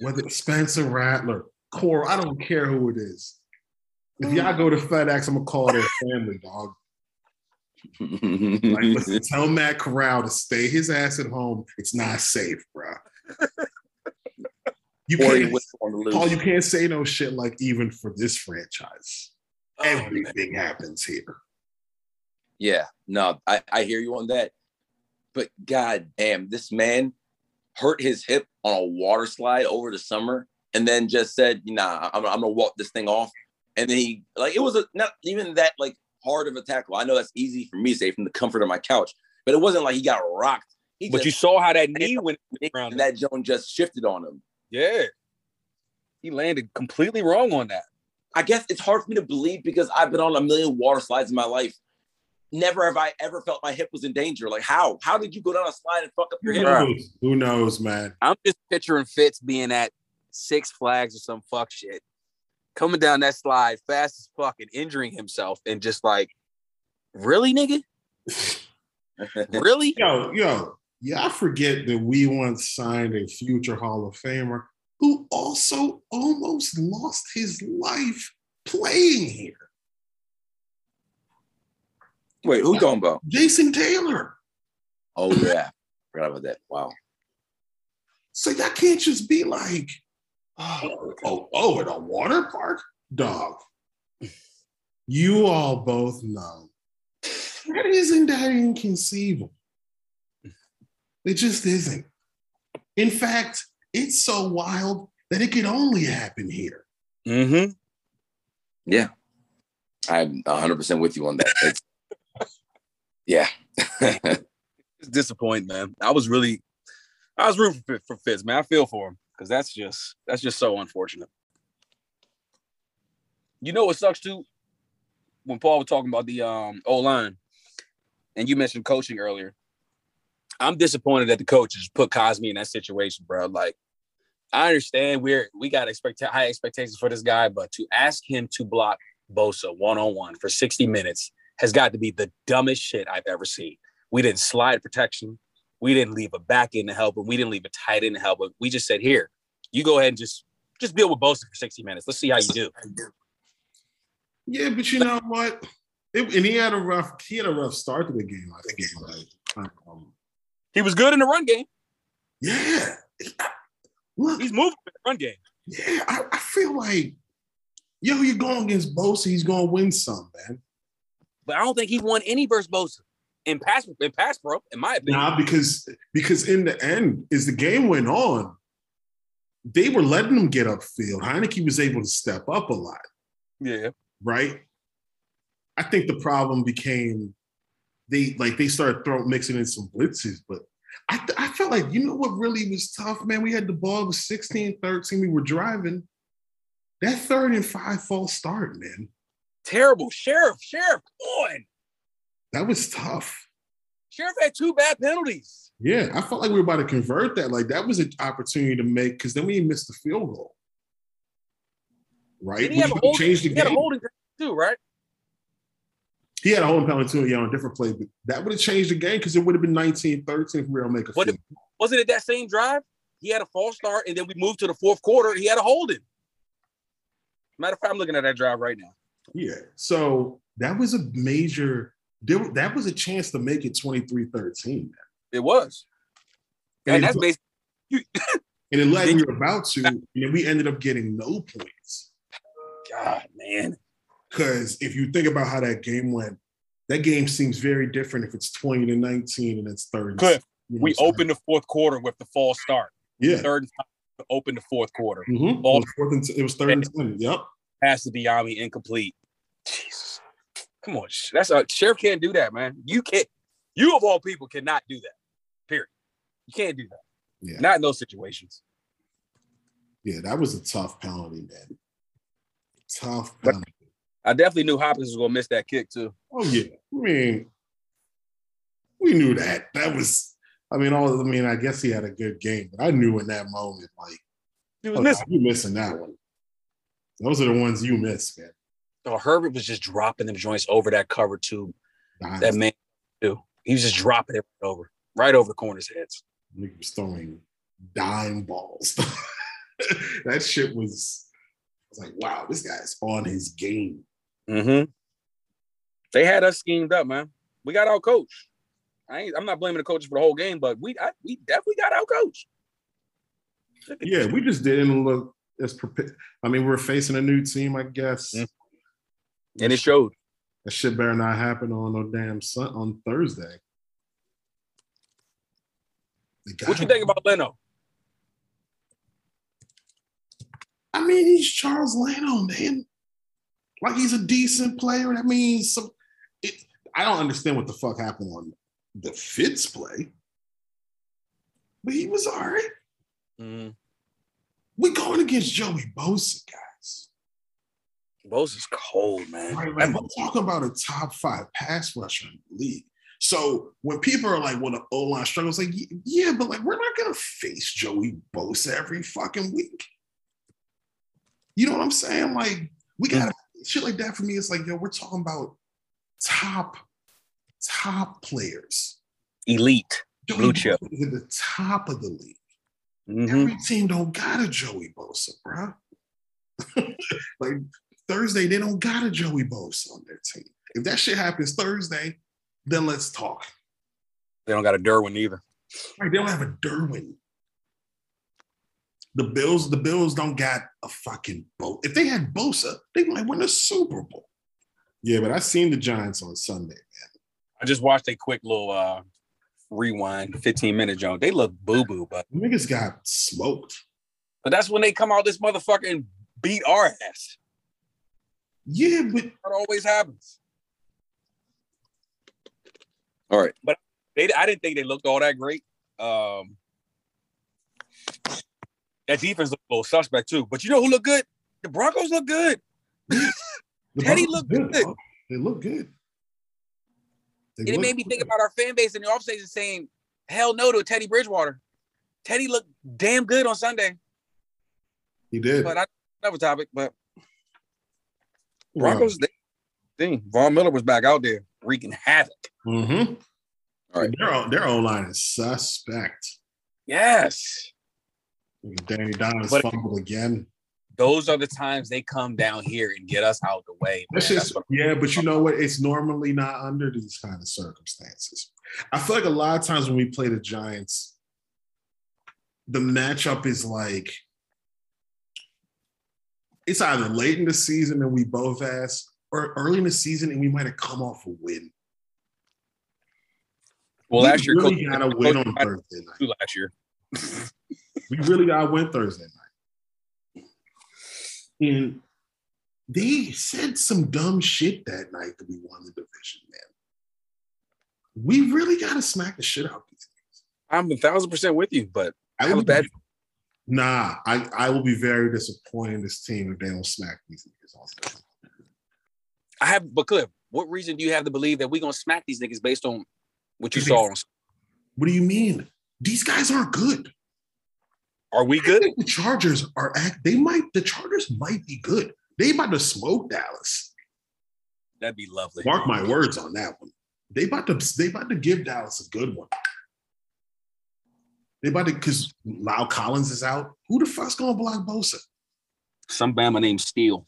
whether it's Spencer Rattler, Core, I don't care who it is. If y'all go to FedEx, I'm gonna call their family, dog. Like, listen, tell Matt Corral to stay his ass at home. It's not safe, bro. You can't, whistle on the loose. Paul. You can't say no shit like even for this franchise. Oh, man. Everything happens here. Yeah, no, I, I hear you on that. But god damn, this man hurt his hip on a water slide over the summer and then just said, nah, I'm, I'm gonna walk this thing off. And then he like it was a not even that like hard of a tackle. I know that's easy for me to say from the comfort of my couch, but it wasn't like he got rocked. He But you saw how that knee went around. and that Joan just shifted on him. Yeah. He landed completely wrong on that. I guess it's hard for me to believe because I've been on a million water slides in my life. Never have I ever felt my hip was in danger. Like how? How did you go down a slide and fuck up your hip? Right. knows? Who knows, man? I'm just picturing Fitz being at Six Flags or some fuck shit, coming down that slide fast as fuck and injuring himself, and just like, really, nigga, really? Yo, yo, y'all forget that we once signed a future Hall of Famer who also almost lost his life playing here. Wait, who talking about? Jason Taylor. Oh yeah, forgot about that. Wow. So y'all can't just be like, oh, oh, oh, at a water park, dog. You all both know that isn't that inconceivable. It just isn't. In fact, it's so wild that it could only happen here. Mm-hmm. Yeah, I'm 100 percent with you on that. It's, yeah. It's disappointing, man. I was really, I was rooting for, for Fitz, man. I feel for him because that's just that's just so unfortunate. You know what sucks too? When Paul was talking about the um O line, and you mentioned coaching earlier. I'm disappointed that the coaches put Cosmi in that situation, bro. Like, I understand we're we got expect high expectations for this guy, but to ask him to block Bosa one on one for 60 minutes has got to be the dumbest shit I've ever seen. We didn't slide protection. We didn't leave a back end to help him. We didn't leave a tight end to help him. We just said, here, you go ahead and just just deal with Bosa for 60 minutes. Let's see how you do. Yeah, but you know what? It, and he had a rough he had a rough start to the game. I think. Like, um, He was good in the run game. yeah. Look, He's moving in the run game. yeah, I, I feel like yo, you're going against Bosa, he's gonna win some, man. But I don't think he won any versus Bosa. in pass in pass pro, in my opinion. Nah, because because in the end, as the game went on, they were letting them get upfield. Heinicke was able to step up a lot, Yeah. right? I think the problem became they like they started throwing mixing in some blitzes, but I, th- I felt like you know what really was tough, man. We had the ball it was 16, 13. We were driving. That third and five false start, man. Terrible. Scherff, Scherff, come on. That was tough. Scherff had two bad penalties. Yeah, I felt like we were about to convert that. Like that was an opportunity to make because then we missed the field goal. Right? Did he have a changed the he had a game. holding too, right? He had a holding penalty too, yeah, on a different play, but that would have changed the game because it would have been 19 13 if we were make a What field. Wasn't it that same drive? He had a false start, and then we moved to the fourth quarter. He had a holding. Matter of fact, I'm looking at that drive right now. Yeah. So that was a major, that was a chance to make it 23 13. It was. And, And, that's it, basically and it like we were about to, and then we ended up getting no points. God, man. Because if you think about how that game went, that game seems very different if it's 20 to 19 and it's 30. Cliff, You know We what I'm saying? opened the fourth quarter with the false start. Yeah. Third and to open the fourth quarter. Mhm. Ball- It was fourth and t- it was third and 10. Yep. Pass to Dyami incomplete. Come on. That's a Scherff can't do that, man. You can't you of all people cannot do that. Period. You can't do that. Yeah. Not in those situations. Yeah, that was a tough penalty, man. Tough penalty. I definitely knew Hopkins was gonna miss that kick too. Oh yeah. I mean, we knew that. That was. I mean, all. I mean, I guess he had a good game, but I knew in that moment, like, He was oh, missing. you missing that one. Those are the ones you miss, man. Oh, Herbert was just dropping them joints over that cover too. Nah, That man too. He was just dropping it right over, right over the corners' heads. Nigga was throwing dime balls. that shit was. I was like, wow, this guy's on his game. Mm-hmm. They had us schemed up, man. We got our coach. I ain't, I'm not blaming the coaches for the whole game, but we I, we definitely got our coach. Yeah, we just didn't look as prepared. I mean, we're facing a new team, I guess. Mm. And it showed. That shit better not happen on no damn sun on Thursday. What you think about Leno? I mean, he's Charles Leno, man. Like he's a decent player. That means some. It, I don't understand what the fuck happened on the Fitz play, but he was all right. Mm-hmm. We going against Joey Bosa, guys. Bose is cold, man. Right, like, we're talking about a top five pass rusher in the league. So when people are like, "Well, the O line struggles," like, yeah, but like, we're not gonna face Joey Bosa every fucking week. You know what I'm saying? Like, we got to shit like that. For me, it's like, yo, we're talking about top, top players. Elite. Joey Blue chip. At the top of the league. Mhm. Every team don't got a Joey Bosa, bro. like Thursday, they don't got a Joey Bosa on their team. If that shit happens Thursday, then let's talk. They don't got a Derwin either. Right? They don't have a Derwin. The Bills, the Bills don't got a fucking boat. If they had Bosa, they might win a Super Bowl. Yeah, but I seen the Giants on Sunday. Man. I just watched a quick little uh rewind, 15 minute joint. They look boo boo, but Niggas got smoked. but that's when they come out this motherfucker and beat our ass. Yeah, but That always happens. All right. But they I didn't think they looked all that great. Um that defense looked a little suspect too. But you know who looked good? The Broncos look good. Teddy looked good, good. They look good. They And it made me think good. about our fan base in the offseason saying, hell no to Teddy Bridgewater. Teddy looked damn good on Sunday. He did. But I another topic, but Broncos they, thing. Von Miller was back out there wreaking havoc. mhm. All right. Their their O line is suspect. Yes. Danny Dimes But- fumbled again. Those are the times they come down here and get us out the way. man. That's That's just yeah, but you know what? It's normally not under these kind of circumstances. I feel like a lot of times when we play the Giants, the matchup is like it's either late in the season and we both ass, or early in the season and we might have come off a win. Well, we last year, really gotta win on Thursday night. last year. We really gotta win Thursday night. And they said some dumb shit that night that we won the division, man. We really gotta smack the shit out of these. Games. I'm a thousand percent with you, but I I have a would bad. Nah, I, I will be very disappointed in this team if they don't smack these niggas on Thursday. I have, but Cliff, what reason do you have to believe that we're gonna smack these niggas based on what you saw? On, What do you mean? These guys aren't good. are we I good? think the Chargers are act. They might. The Chargers might be good. They about to smoke Dallas. That'd be lovely. Mark my words on that one. They about to. They about to give Dallas a good one. They about to because La'el Collins is out. Who the fuck's gonna block Bosa? Some Bama named Steele.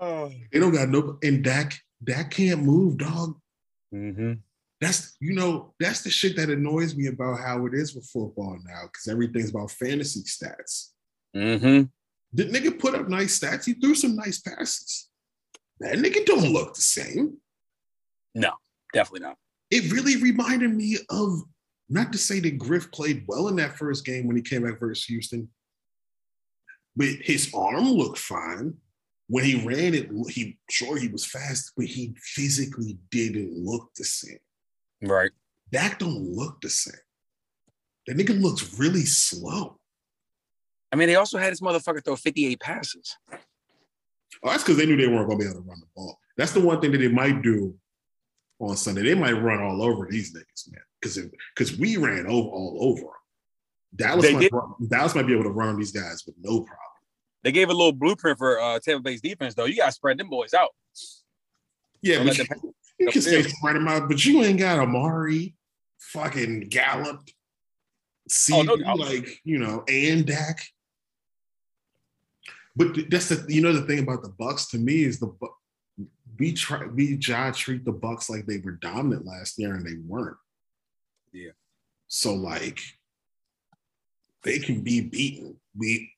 oh. They don't got no. And Dak. Dak can't move, dog. Mm-hmm. That's you know that's the shit that annoys me about how it is with football now because everything's about fantasy stats. Mm-hmm. The nigga put up nice stats. He threw some nice passes. That nigga don't look the same. Definitely not. It really reminded me of not to say that Griff played well in that first game when he came back versus Houston, but his arm looked fine. When he ran it, he sure he was fast, but he physically didn't look the same. Right. Dak don't look the same. That nigga looks really slow. I mean, they also had this motherfucker throw 58 passes. Oh, that's because they knew they weren't gonna be able to run the ball. That's the one thing that they might do on Sunday. They might run all over these niggas, man. Because because we ran over all over them. Dallas They might, did. Dallas might be able to run on these guys with no problem. They gave a little blueprint for uh, Tampa Bay's defense, though. You got to spread them boys out. Yeah, Don't but you, them- you can say spread them out, but you ain't got Amari, fucking Gallup, see, Oh, no like you know, and Dak. But that's the you know the thing about the Bucks to me is the we try we try treat the Bucks like they were dominant last year and they weren't. Yeah. So like they can be beaten. We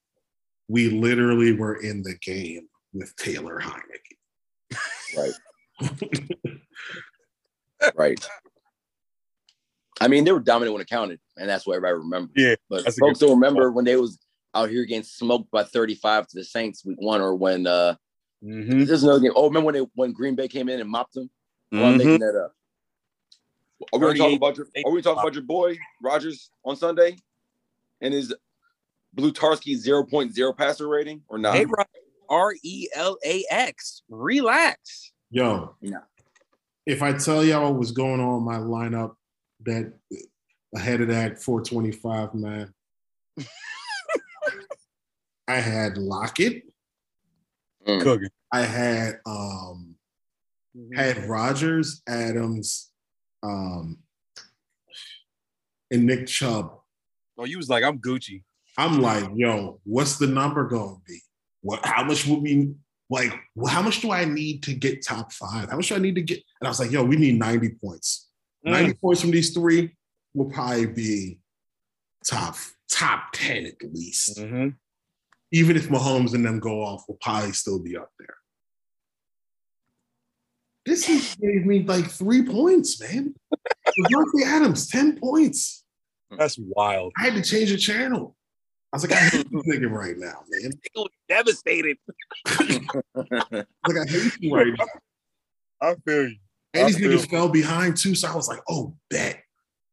we literally were in the game with Taylor Heinicke. Right. right. I mean, they were dominant when it counted, and that's what everybody remembers. Yeah, But folks don't remember when they was out here getting smoked by 35 to the Saints week one, or when uh Mm-hmm. there's another game. Oh, remember when they when Green Bay came in and mopped them? Or I'm Mhm. making that up. Are we gonna talk 38 about your are we gonna about your boy Rodgers on Sunday and his Blutarsky 0.0 passer rating or not? Hey, R E L A X. Relax. Yo, No. if I tell y'all what was going on in my lineup that ahead of that 425, man, I had Lockett, Mm. Cooking. I had um had Rodgers, Adams, um, and Nick Chubb. Oh, you was like, I'm Gucci. I'm like, yo, what's the number going to be? What? How much would we like? How much do I need to get top five? How much do I need to get? And I was like, yo, we need 90 points. 90 points from these three will probably be top top 10 at least. Mm-hmm. Even if Mahomes and them go off, will probably still be up there. This is- gave me like three points, man. Davante Adams, 10 points. That's wild. I had to change the channel. I was like, I hate this nigga right now, man. It was devastated. Like, I hate you right now. I feel you. And these I feel- niggas fell behind too. So I was like, oh, bet.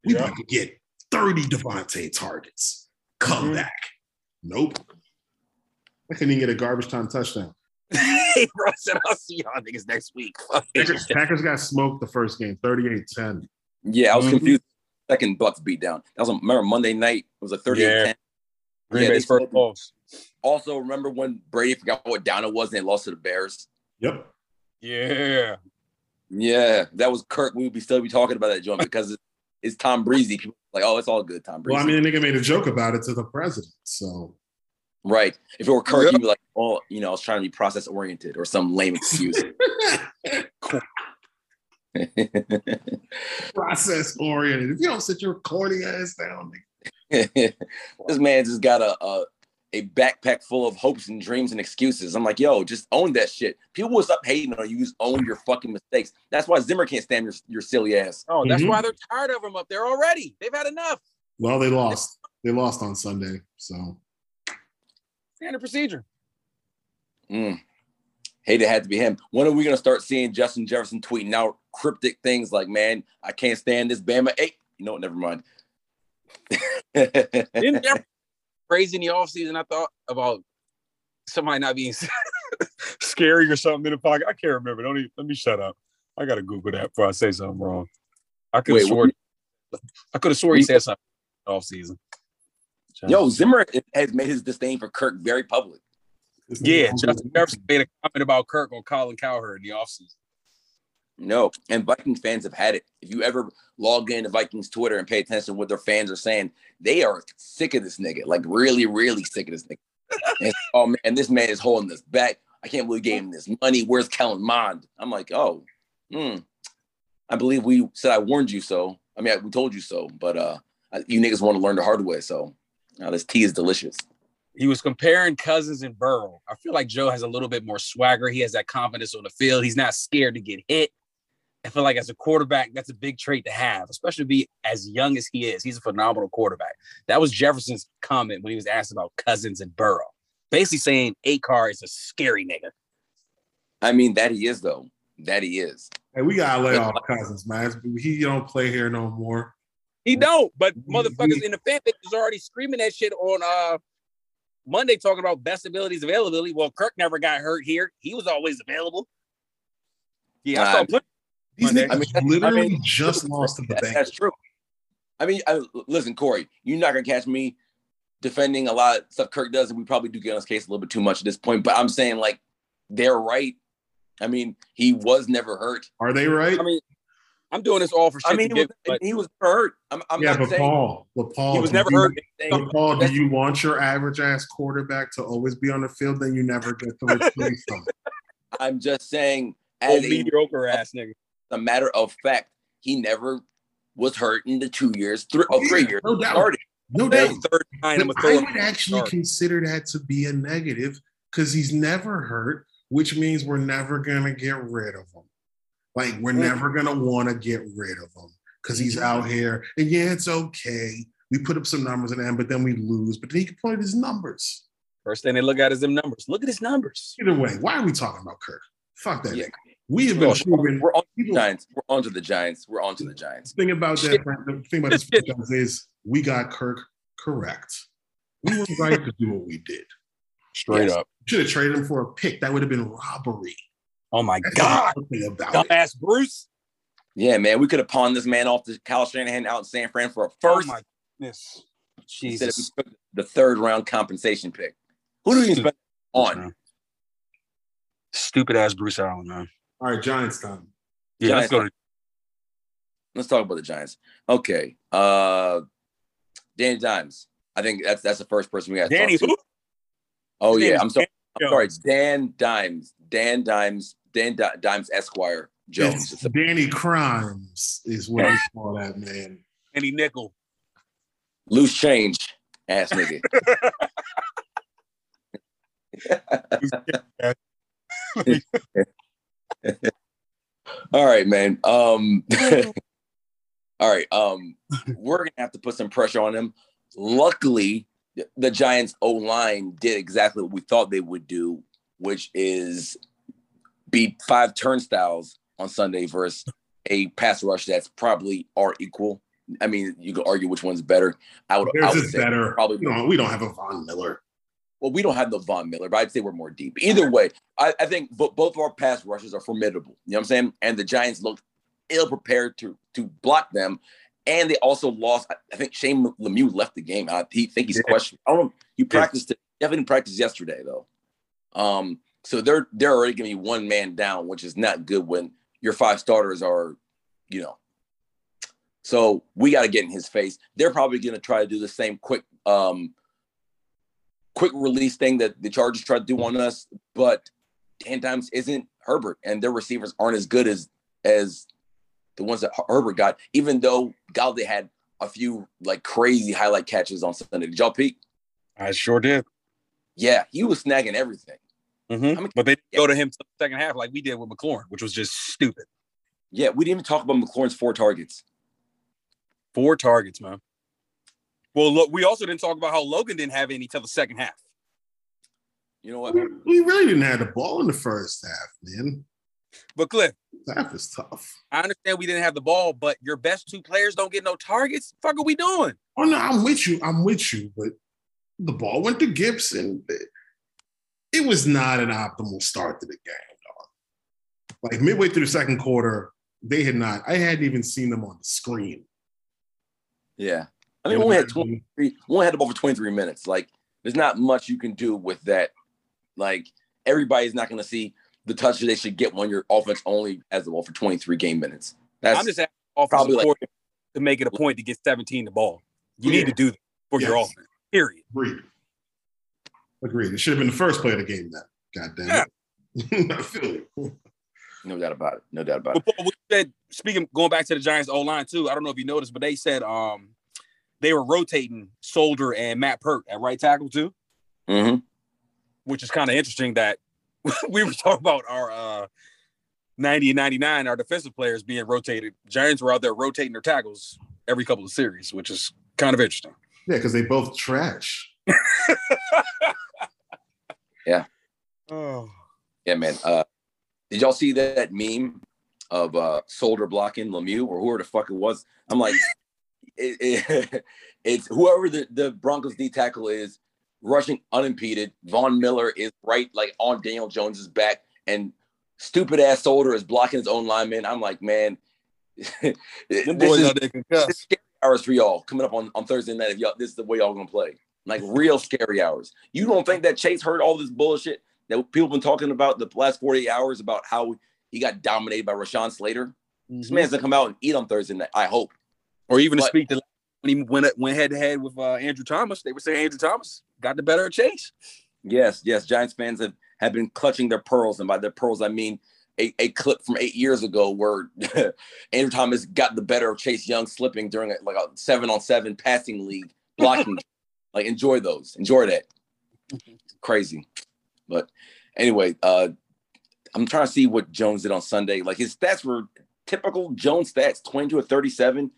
We Yeah. about to get 30 Davante targets. Come Mhm. back. Nope. I couldn't even get a garbage time touchdown. hey, bro, I said I'll see y'all niggas next week. Packers, Packers got smoked the first game, 38-10. Yeah, I was Mhm. confused. Second Bucks beat down. That was a, remember Monday night. It was a 38 Yeah. 10. Green Yeah, Bay's first loss. Also, remember when Brady forgot what down it was and they lost to the Bears? Yep. Yeah. Yeah, that was Kirk. We would be still be talking about that joint because it's, it's Tom Breezy. People like, oh, it's all good, Tom Breezy. Well, I mean, the nigga made a joke about it to the president. So right. If it were Kirk, Yeah. he'd be like, oh, you know, I was trying to be process oriented or some lame excuse. process oriented. If you don't sit your corny ass down, this man just got a, a a backpack full of hopes and dreams and excuses. I'm like, yo, just own that shit. People will stop hating on you. Just own your fucking mistakes. That's why Zimmer can't stand your, your silly ass. Oh, that's Mhm. why they're tired of him up there already. They've had enough. Well, they lost. They lost on Sunday. So Standard procedure. Mm. Hate it had to be him. When are we gonna start seeing Justin Jefferson tweeting out cryptic things like, "Man, I can't stand this Bama." Hey, you know what? Never mind. Didn't crazy in the offseason, I thought about somebody not being scary or something in the pocket. I can't remember. Don't even, let me shut up. I gotta Google that before I say something wrong. I could have sworn I could have sworn he said something off season. Yo, Zimmer has made his disdain for Kirk very public. Yeah, Justin Jefferson made a comment about Kirk on Colin Cowherd in the offseason. No, and Vikings fans have had it. If you ever log into Vikings Twitter and pay attention to what their fans are saying, they are sick of this nigga. Like really, really sick of this nigga. And, oh man, this man is holding us back. I can't believe we gave him this money. Where's Kellen Mond? I'm like, oh, hmm. I believe we said I warned you so. I mean, I, we told you so, but uh, you niggas want to learn the hard way. So now this tea is delicious. He was comparing Cousins and Burrow. I feel like Joe has a little bit more swagger. He has that confidence on the field. He's not scared to get hit. I feel like as a quarterback, that's a big trait to have, especially to be as young as he is. He's a phenomenal quarterback. That was Jefferson's comment when he was asked about Cousins and Burrow, basically saying Acar is a scary nigga. I mean, that he is though. That he is. Hey, we gotta lay off Cousins, man. He don't play here no more. He don't, but motherfuckers in the fan base is already screaming that shit on uh Monday, talking about best abilities availability. Well, Kirk never got hurt here. He was always available. Yeah, I saw plenty. These niggas I mean, that's- I literally mean, just lost to the That- Bengals. That's true. I mean, I, listen, Corey, you're not gonna catch me defending a lot of stuff Kirk does, and we probably do get on his case a little bit too much at this point. But I'm saying, like, they're right. I mean, he was never hurt. Are they right? I mean, I'm doing this all for shit I mean, to he was, give, but he was hurt. I'm, I'm yeah, not but saying Paul, but Paul, he was do never you- hurt. But Paul, do you want your average ass quarterback to always be on the field? Then you never get to replace him. I'm just saying, as a, mediocre ass nigga. a matter of fact, he never was hurt in the two years, three, oh, three Yeah, years. no doubt. Started. No doubt. third line, I'm But I would actually Sorry. consider that to be a negative because he's never hurt, which means we're never gonna get rid of him. Like we're never gonna want to get rid of him because he's mm-hmm. out here. And yeah, it's okay. We put up some numbers in the end, but then we lose. But then he can point at his numbers. First thing they look at is them numbers. Look at his numbers. Either way, why are we talking about Kirk? Fuck that. Yeah. nigga. We have been Well, proving. We're on the Giants. We're on to the Giants. We're on to the Giants. The thing about that, the thing about this franchise is we got Kirk correct. We were right to do what we did. Straight Yes. up. Should have traded him for a pick. That would have been robbery. Oh my That's God. the thing. Dumbass Bruce. Yeah, man, we could have pawned this man off to Kyle Shanahan out in San Fran for a first. Oh first my goodness. instead of Jesus. the third round compensation pick. Who do you expect on? Stupid ass Bruce Allen, man. All right, Giants time. Yeah, let's go to Let's talk about the Giants. Okay. Uh Danny Dimes. I think that's that's the first person we got to Danny. talk to. Who? Oh His yeah, I'm sorry. I'm sorry. It's Dan Dimes. Dan Dimes. Dan Di- Dimes Esquire Jones. It's Danny Crimes is what we call that man. Danny Nickel. Loose change, ass nigga. All right, man. Um, all right. Um, we're gonna have to put some pressure on him. Luckily, the- the Giants O line did exactly what we thought they would do, which is beat five turnstiles on Sunday versus a pass rush that's probably are equal. I mean, you could argue which one's better. I would, I would is say better. probably know, we don't have a Von Miller. well, we don't have the Von Miller, but I'd say we're more deep. Either way, I, I think bo- both of our pass rushes are formidable. You know what I'm saying? And the Giants looked ill prepared to to block them. And they also lost. I- think Shane Lemieux left the game. I he think he's Yeah. questioned. I don't know. He practiced. Definitely practiced yesterday though. Um, so they're they're already giving you one man down, which is not good when your five starters are, you know. So we got to get in his face. They're probably going to try to do the same quick um quick release thing that the Chargers tried to do on us, but Dan Dimes isn't Herbert, and their receivers aren't as good as as the ones that Herbert got. Even though Golladay had a few like crazy highlight catches on Sunday. Did y'all peek? I sure did. Yeah, he was snagging everything. Mhm. But they didn't go to him till the second half like we did with McLaurin, which was just stupid. Yeah, we didn't even talk about McLaurin's four targets. Four targets, man. Well, look, we also didn't talk about how Logan didn't have any till the second half. You know what? We, we really didn't have the ball in the first half, man. But Cliff, That was tough. I understand we didn't have the ball, but your best two players don't get no targets. Fuck, are we doing? Oh no, I'm with you. I'm with you. But the ball went to Gibson. It, it was not an optimal start to the game, dog. Like midway through the second quarter, they had not. I hadn't even seen them on the screen. Yeah. I mean, we only had 23, we only had the ball for 23 minutes. Like, there's not much you can do with that. Like, everybody's not going to see the touches they should get when your offense only has the ball for 23 game minutes. That's I'm just asking offensive probably like- coordinator to make it a point to get 17 the ball. You Yeah. need to do that for your offense. Period. Agreed. Agreed. It should have been the first play of the game. Then, God damn it. I feel you. no doubt about it. No doubt about it. But Paul, we said, speaking going back to the Giants O line too. I don't know if you noticed, but they said um they were rotating Solder and Matt Peart at right tackle too, hmm which is kind of interesting that we were talking about our uh 90 and 99, our defensive players being rotated. Giants were out there rotating their tackles every couple of series, which is kind of interesting. Yeah, because they both trash. Oh, Yeah, man. Uh, did y'all see that meme of uh, Solder blocking Lemieux or whoever the fuck it was? I'm like, it, it- it's whoever the, the Broncos D tackle is rushing unimpeded. Von Miller is right like on Daniel Jones's back, and stupid ass Solder is blocking his own lineman. I'm like, man, this boys is this is scary hours for y'all coming up on, on Thursday night. If y'all this is the way y'all gonna play, like real scary hours. You don't think that Chase heard all this bullshit that people been talking about the last 48 hours about how he got dominated by Rashawn Slater? This man's gonna come out and eat on Thursday night. I hope. or even to speak to when he went went head to head with uh, Andrew Thomas, they were saying Andrew Thomas got the better of Chase. Yes, yes. Giants fans have, have been clutching their pearls, and by their pearls I mean a, a clip from eight years ago where Andrew Thomas got the better of Chase Young slipping during a, like a seven on seven passing league blocking. Like enjoy those, enjoy that. Crazy, but anyway, uh, I'm trying to see what Jones did on Sunday. Like his stats were typical Jones stats: 22 to 37.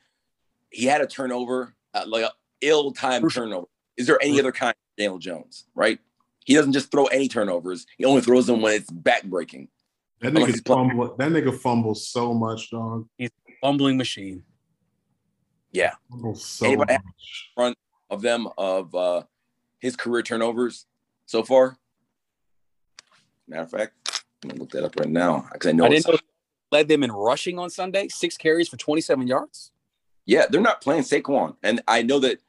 He had a turnover, uh, like a ill-timed turnover. Is there any other kind of Daniel Jones? Right? He doesn't just throw any turnovers. He only throws them when it's back-breaking. That nigga fumble. That nigga fumbles so much, dog. He's a fumbling machine. Fumbles so Anybody- much. Of them, of uh, his career turnovers so far. Matter of fact, I'm gonna look that up right now because I know. I didn't know led them in rushing on Sunday, six carries for 27 yards. Yeah, they're not playing Saquon. And I know that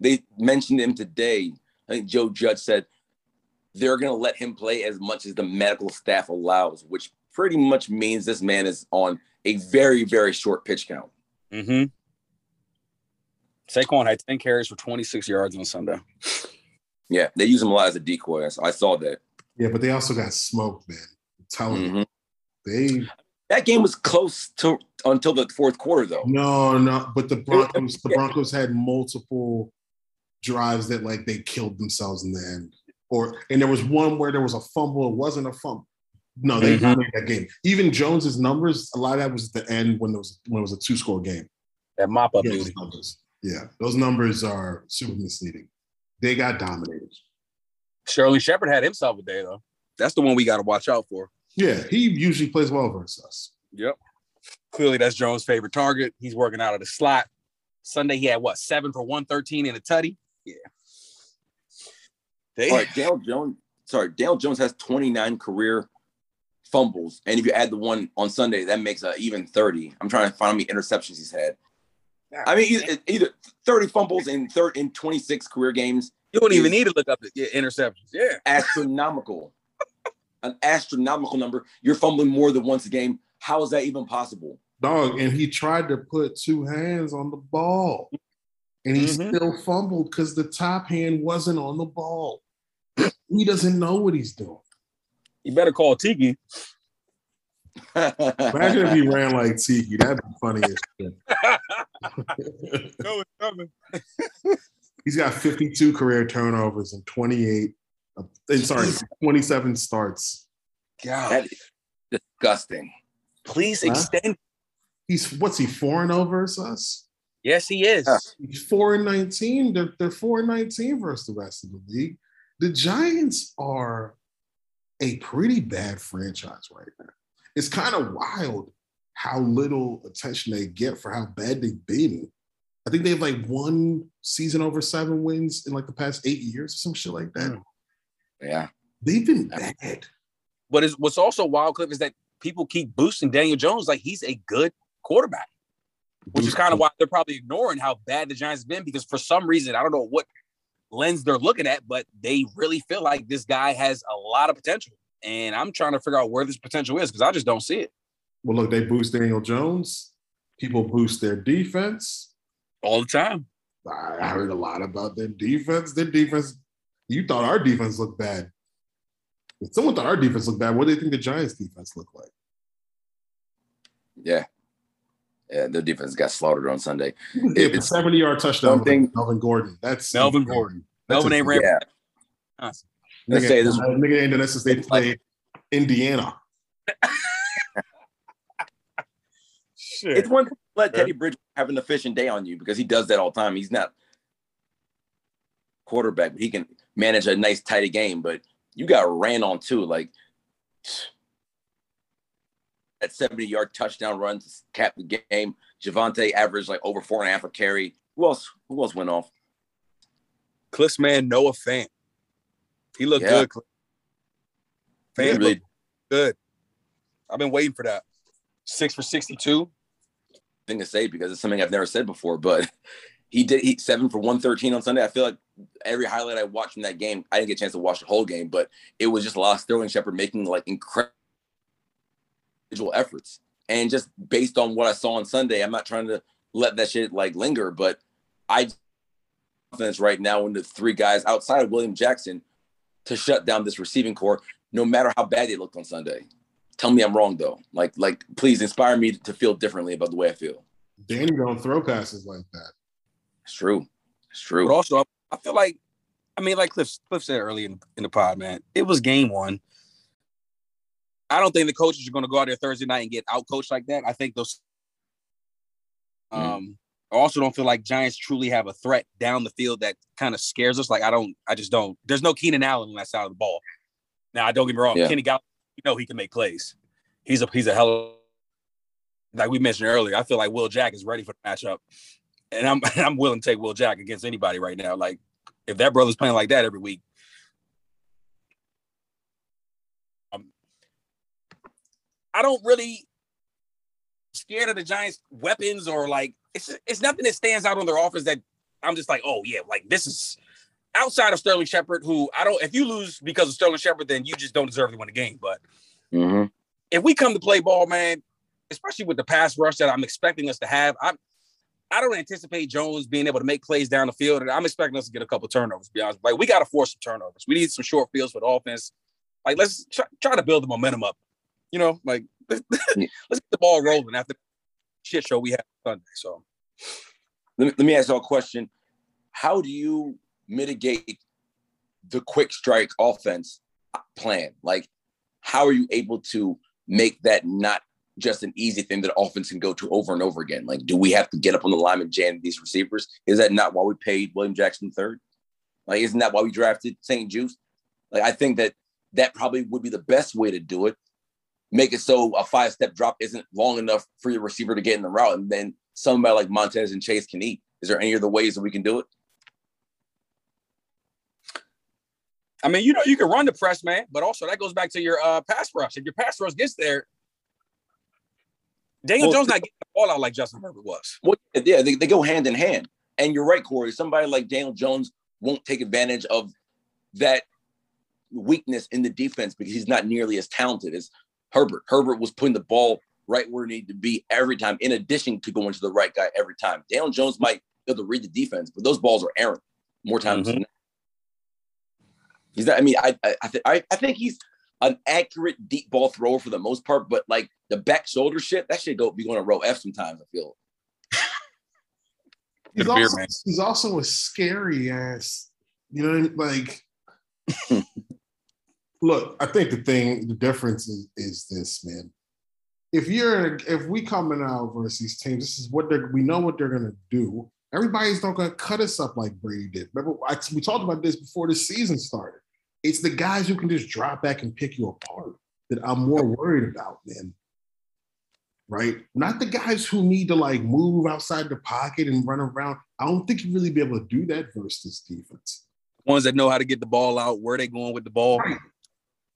they mentioned him today. I think Joe Judge said they're to let him play as much as the medical staff allows, which pretty much means this man is on a very, very short pitch count. Mm-hmm. Saquon had 10 carries for 26 yards on Sunday. Yeah, they use him a lot as a decoy. I saw- that. Yeah, but they also got smoked, man. I'm telling you, Mhm. they That game was close to until the fourth quarter, though. no, no. But the Broncos, the Broncos had multiple drives that like they killed themselves in the end. Or and there was one where there was a fumble. It wasn't a fumble. No, they Mhm. dominated that game. Even Jones's numbers, a lot of that was at the end when there was when it was a two score game. That mop up Yeah, numbers. Yeah, those numbers are super misleading. They got dominated. Sterling Shepard had himself a day, though. That's the one we got to watch out for. Yeah, he usually plays well versus us. Yep. Clearly, that's Jones' favorite target. He's working out of the slot. Sunday, he had what, seven for 113 in a tutty? Yeah. They, All right, Dale Jones. Sorry, Dale Jones has 29 career fumbles, and if you add the one on Sunday, that makes uh, even 30. I'm trying to find how many interceptions he's had. I mean, either, either 30 fumbles in third in 26 career games, you don't even need to look up the interceptions. Yeah. astronomical, an astronomical number. You're fumbling more than once a game. How is that even possible? Dog, and he tried to put two hands on the ball. And he Mhm. still fumbled because the top hand wasn't on the ball. he doesn't know what he's doing. You better call Tiki. Imagine if he ran like Tiki. That'd be funny as shit. no, it's coming. He's got 52 career turnovers and 28. Uh, and sorry, 27 starts. God, That is disgusting. please Huh? extend. He's what's he four and over us? Yes, he is. Yeah. He's four and 19. They're, they're four and 19 versus the rest of the league. The Giants are a pretty bad franchise right now. It's kind of wild how little attention they get for how bad they've been. I think they have like one season over seven wins in like the past eight years or some shit like that. Mm. Yeah. They've been bad. But is what's also wild, Cliff, is that people keep boosting Daniel Jones like he's a good quarterback, which is kind of why they're probably ignoring how bad the Giants have been because for some reason I don't know what lens they're looking at, but they really feel like this guy has a lot of potential, and I'm trying to figure out where this potential is because I just don't see it Well, look, they boost Daniel Jones. People boost their defense. all the time. I I heard a lot about their defense. Their defense, you thought our defense looked bad. If someone thought our defense looked bad, what do they think the Giants defense looked like? Yeah. Yeah, their defense got slaughtered on Sunday. Yeah, It's- 70 yard touchdown one with Melvin Gordon. That's Melvin. Gordon. Melvin ain't insane. ran. Yeah. Awesome. Let's Nigga, say this- uh, nigga ain't done that since they It's played Indiana. Shit. It's one thing to let Teddy Bridge have an efficient day on you because he does that all the time. He's not quarterback, but he can manage a nice tight game. But you got ran on too. Like that 70 yard touchdown run to cap the game. Javonte averaged like over four and a half a carry. Who else? Who else went off? Cliff's man Noah Fant. He looked Yeah. good. Really good. I've been waiting for that. Six for sixty-two. thing to say because it's something I've never said before, but he did he seven for 113 on Sunday. I feel like every highlight I watched from that game, I didn't get a chance to watch the whole game, but it was just a lot of Sterling Shepard making like incredible individual efforts. And just based on what I saw on Sunday, I'm not trying to let that shit like linger, but I confidence right now in the three guys outside of William Jackson to shut down this receiving core, no matter how bad they looked on Sunday. Tell me I'm wrong though. Like, like please inspire me to feel differently about the way I feel. Danny don't throw passes like that. It's true. It's true. But also, I feel like, I mean, like Cliff, Cliff said earlier in, in the pod, man, it was game one. I don't think the coaches are going to go out there Thursday night and get out coached like that. I think those. Um, I also don't feel like Giants truly have a threat down the field that kind of scares us. Like I don't, I just don't. There's no Keenan Allen on that side of the ball. Now, I don't get me wrong, Yeah. Kenny Golladay, you know he can make plays. He's a he's a hell of like we mentioned earlier. I feel like Will Jack is ready for the matchup, and I'm I'm willing to take Will Jack against anybody right now. Like if that brother's playing like that every week, um, I don't really scared of the Giants' weapons or like it's it's nothing that stands out on their offense that I'm just like, oh yeah, like this is outside of Sterling Shepard, who I don't. If you lose because of Sterling Shepard, then you just don't deserve to win the game. But hmm if we come to play ball, man, especially with the pass rush that I'm expecting us to have, I'm I don't anticipate Jones being able to make plays down the field, and I'm expecting us to get a couple turnovers. To be honest, like we got to force some turnovers. We need some short fields for the offense. Like let's try, try to build the momentum up. You know, like let's get the ball rolling after shit show we had Sunday. So Let me, let me ask you a question. How do you mitigate the quick strike offense plan? Like, how are you able to make that not just an easy thing that offense can go to over and over again? Like, do we have to get up on the line and jam these receivers? Is that not why we paid William Jackson third? Like, isn't that why we drafted St. Juste? Like, I think that that probably would be the best way to do it. Make it so a five step drop isn't long enough for your receiver to get in the route, and then somebody like Montez and Chase can eat. Is there any other ways that we can do it? I mean, you know, you can run the press, man, but also that goes back to your uh, pass rush. If your pass rush gets there, Daniel Well, Jones not getting the ball out like Justin Herbert was. Well, yeah, they, they go hand in hand. And you're right, Corey. Somebody like Daniel Jones won't take advantage of that weakness in the defense because he's not nearly as talented as Herbert. Herbert was putting the ball right where it needed to be every time, in addition to going to the right guy every time. Daniel Jones might be able to read the defense, but those balls are errant more times Mhm. than not. He's not, I mean, I I, I, th- I I think he's an accurate deep ball thrower for the most part, but like the back shoulder shit, that should go be going to row F sometimes, I feel. He's the beer also, he's also a scary ass. You know, like. look, I think the thing, the difference is, is this, man. If you're, if we coming out versus these teams, this is what they're. We know what they're gonna do. Everybody's not gonna cut us up like Brady did. Remember, I, we talked about this before the season started. It's the guys who can just drop back and pick you apart that I'm more worried about, man. Right? Not the guys who need to like move outside the pocket and run around. I don't think you really be able to do that versus this defense. Ones that know how to get the ball out, where they going with the ball. Right.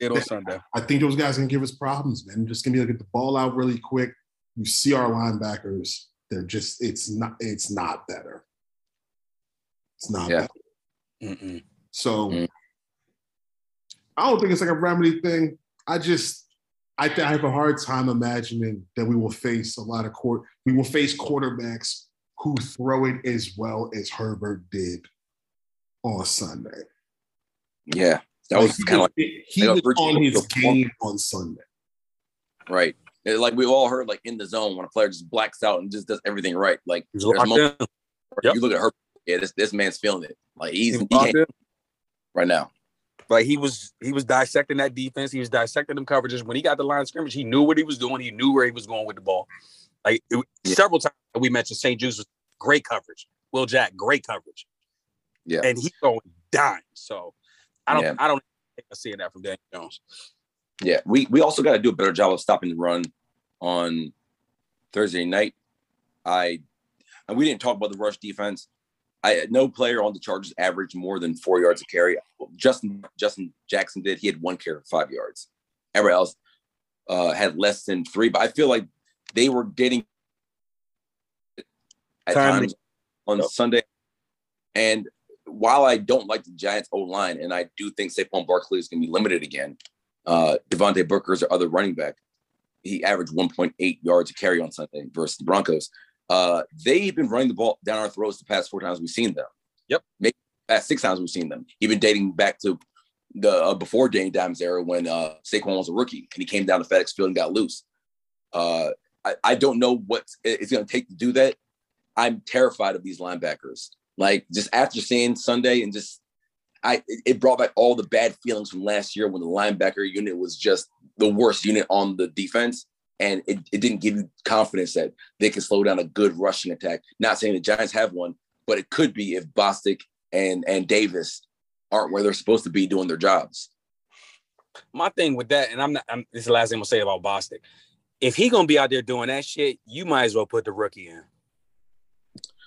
It on Sunday. I think those guys can give us problems, man. Just gonna be able to get the ball out really quick. You see our linebackers, they're just it's not it's not better. It's not Yeah. better. Mm-mm. So Mm. I don't think it's like a remedy thing. I just I, th- I have a hard time imagining that we will face a lot of court. We will face quarterbacks who throw it as well as Herbert did on Sunday. Yeah, that was kind of like he, he like was virtual on his game on Sunday. right. It- like we all heard, like in the zone when a player just blacks out and just does everything right. Like He was there's locked moments Yep. you look at her, yeah, this this man's feeling it. Like he's He he locked can't in. right now. Like he was, he was dissecting that defense. He was dissecting them coverages. When he got the line of scrimmage, he knew what he was doing. He knew where he was going with the ball. Like it, Yeah. several times we mentioned St. Juste's was great coverage. Will Jack, great coverage, Yeah, and he's going dying. So I don't, Yeah. I don't think I'm seeing that from Daniel Jones. yeah. We we also got to do a better job of stopping the run on Thursday night. I and we didn't talk about the rush defense. I no player on the Chargers averaged more than four yards a carry. Justin Justin Jackson did. He had one carry for five yards. Everybody else uh, had less than three. But I feel like they were getting at Timely. times on Yep. Sunday. And while I don't like the Giants O line, and I do think Saquon Barkley is going to be limited again, uh, Devontae Booker's or other running back, he averaged 1.8 yards a carry on Sunday versus the Broncos. Uh, they've been running the ball down our throats the past four times we've seen them. Yep. Maybe past six times we've seen them. Even dating back to the uh, before Danny Dimes era when uh, Saquon was a rookie and he came down to FedEx Field and got loose. Uh, I, I don't know what it's going to take to do that. I'm terrified of these linebackers. Like just after seeing Sunday and just I it- brought back all the bad feelings from last year when the linebacker unit was just the worst unit on the defense. And it, it didn't give you confidence that they can slow down a good rushing attack. Not saying the Giants have one, but it could be if Bostic and and Davis aren't where they're supposed to be doing their jobs. My thing with that, and I'm not, I'm, this is the last thing I'm gonna say about Bostic. If he gonna be out there doing that shit, you might as well put the rookie in.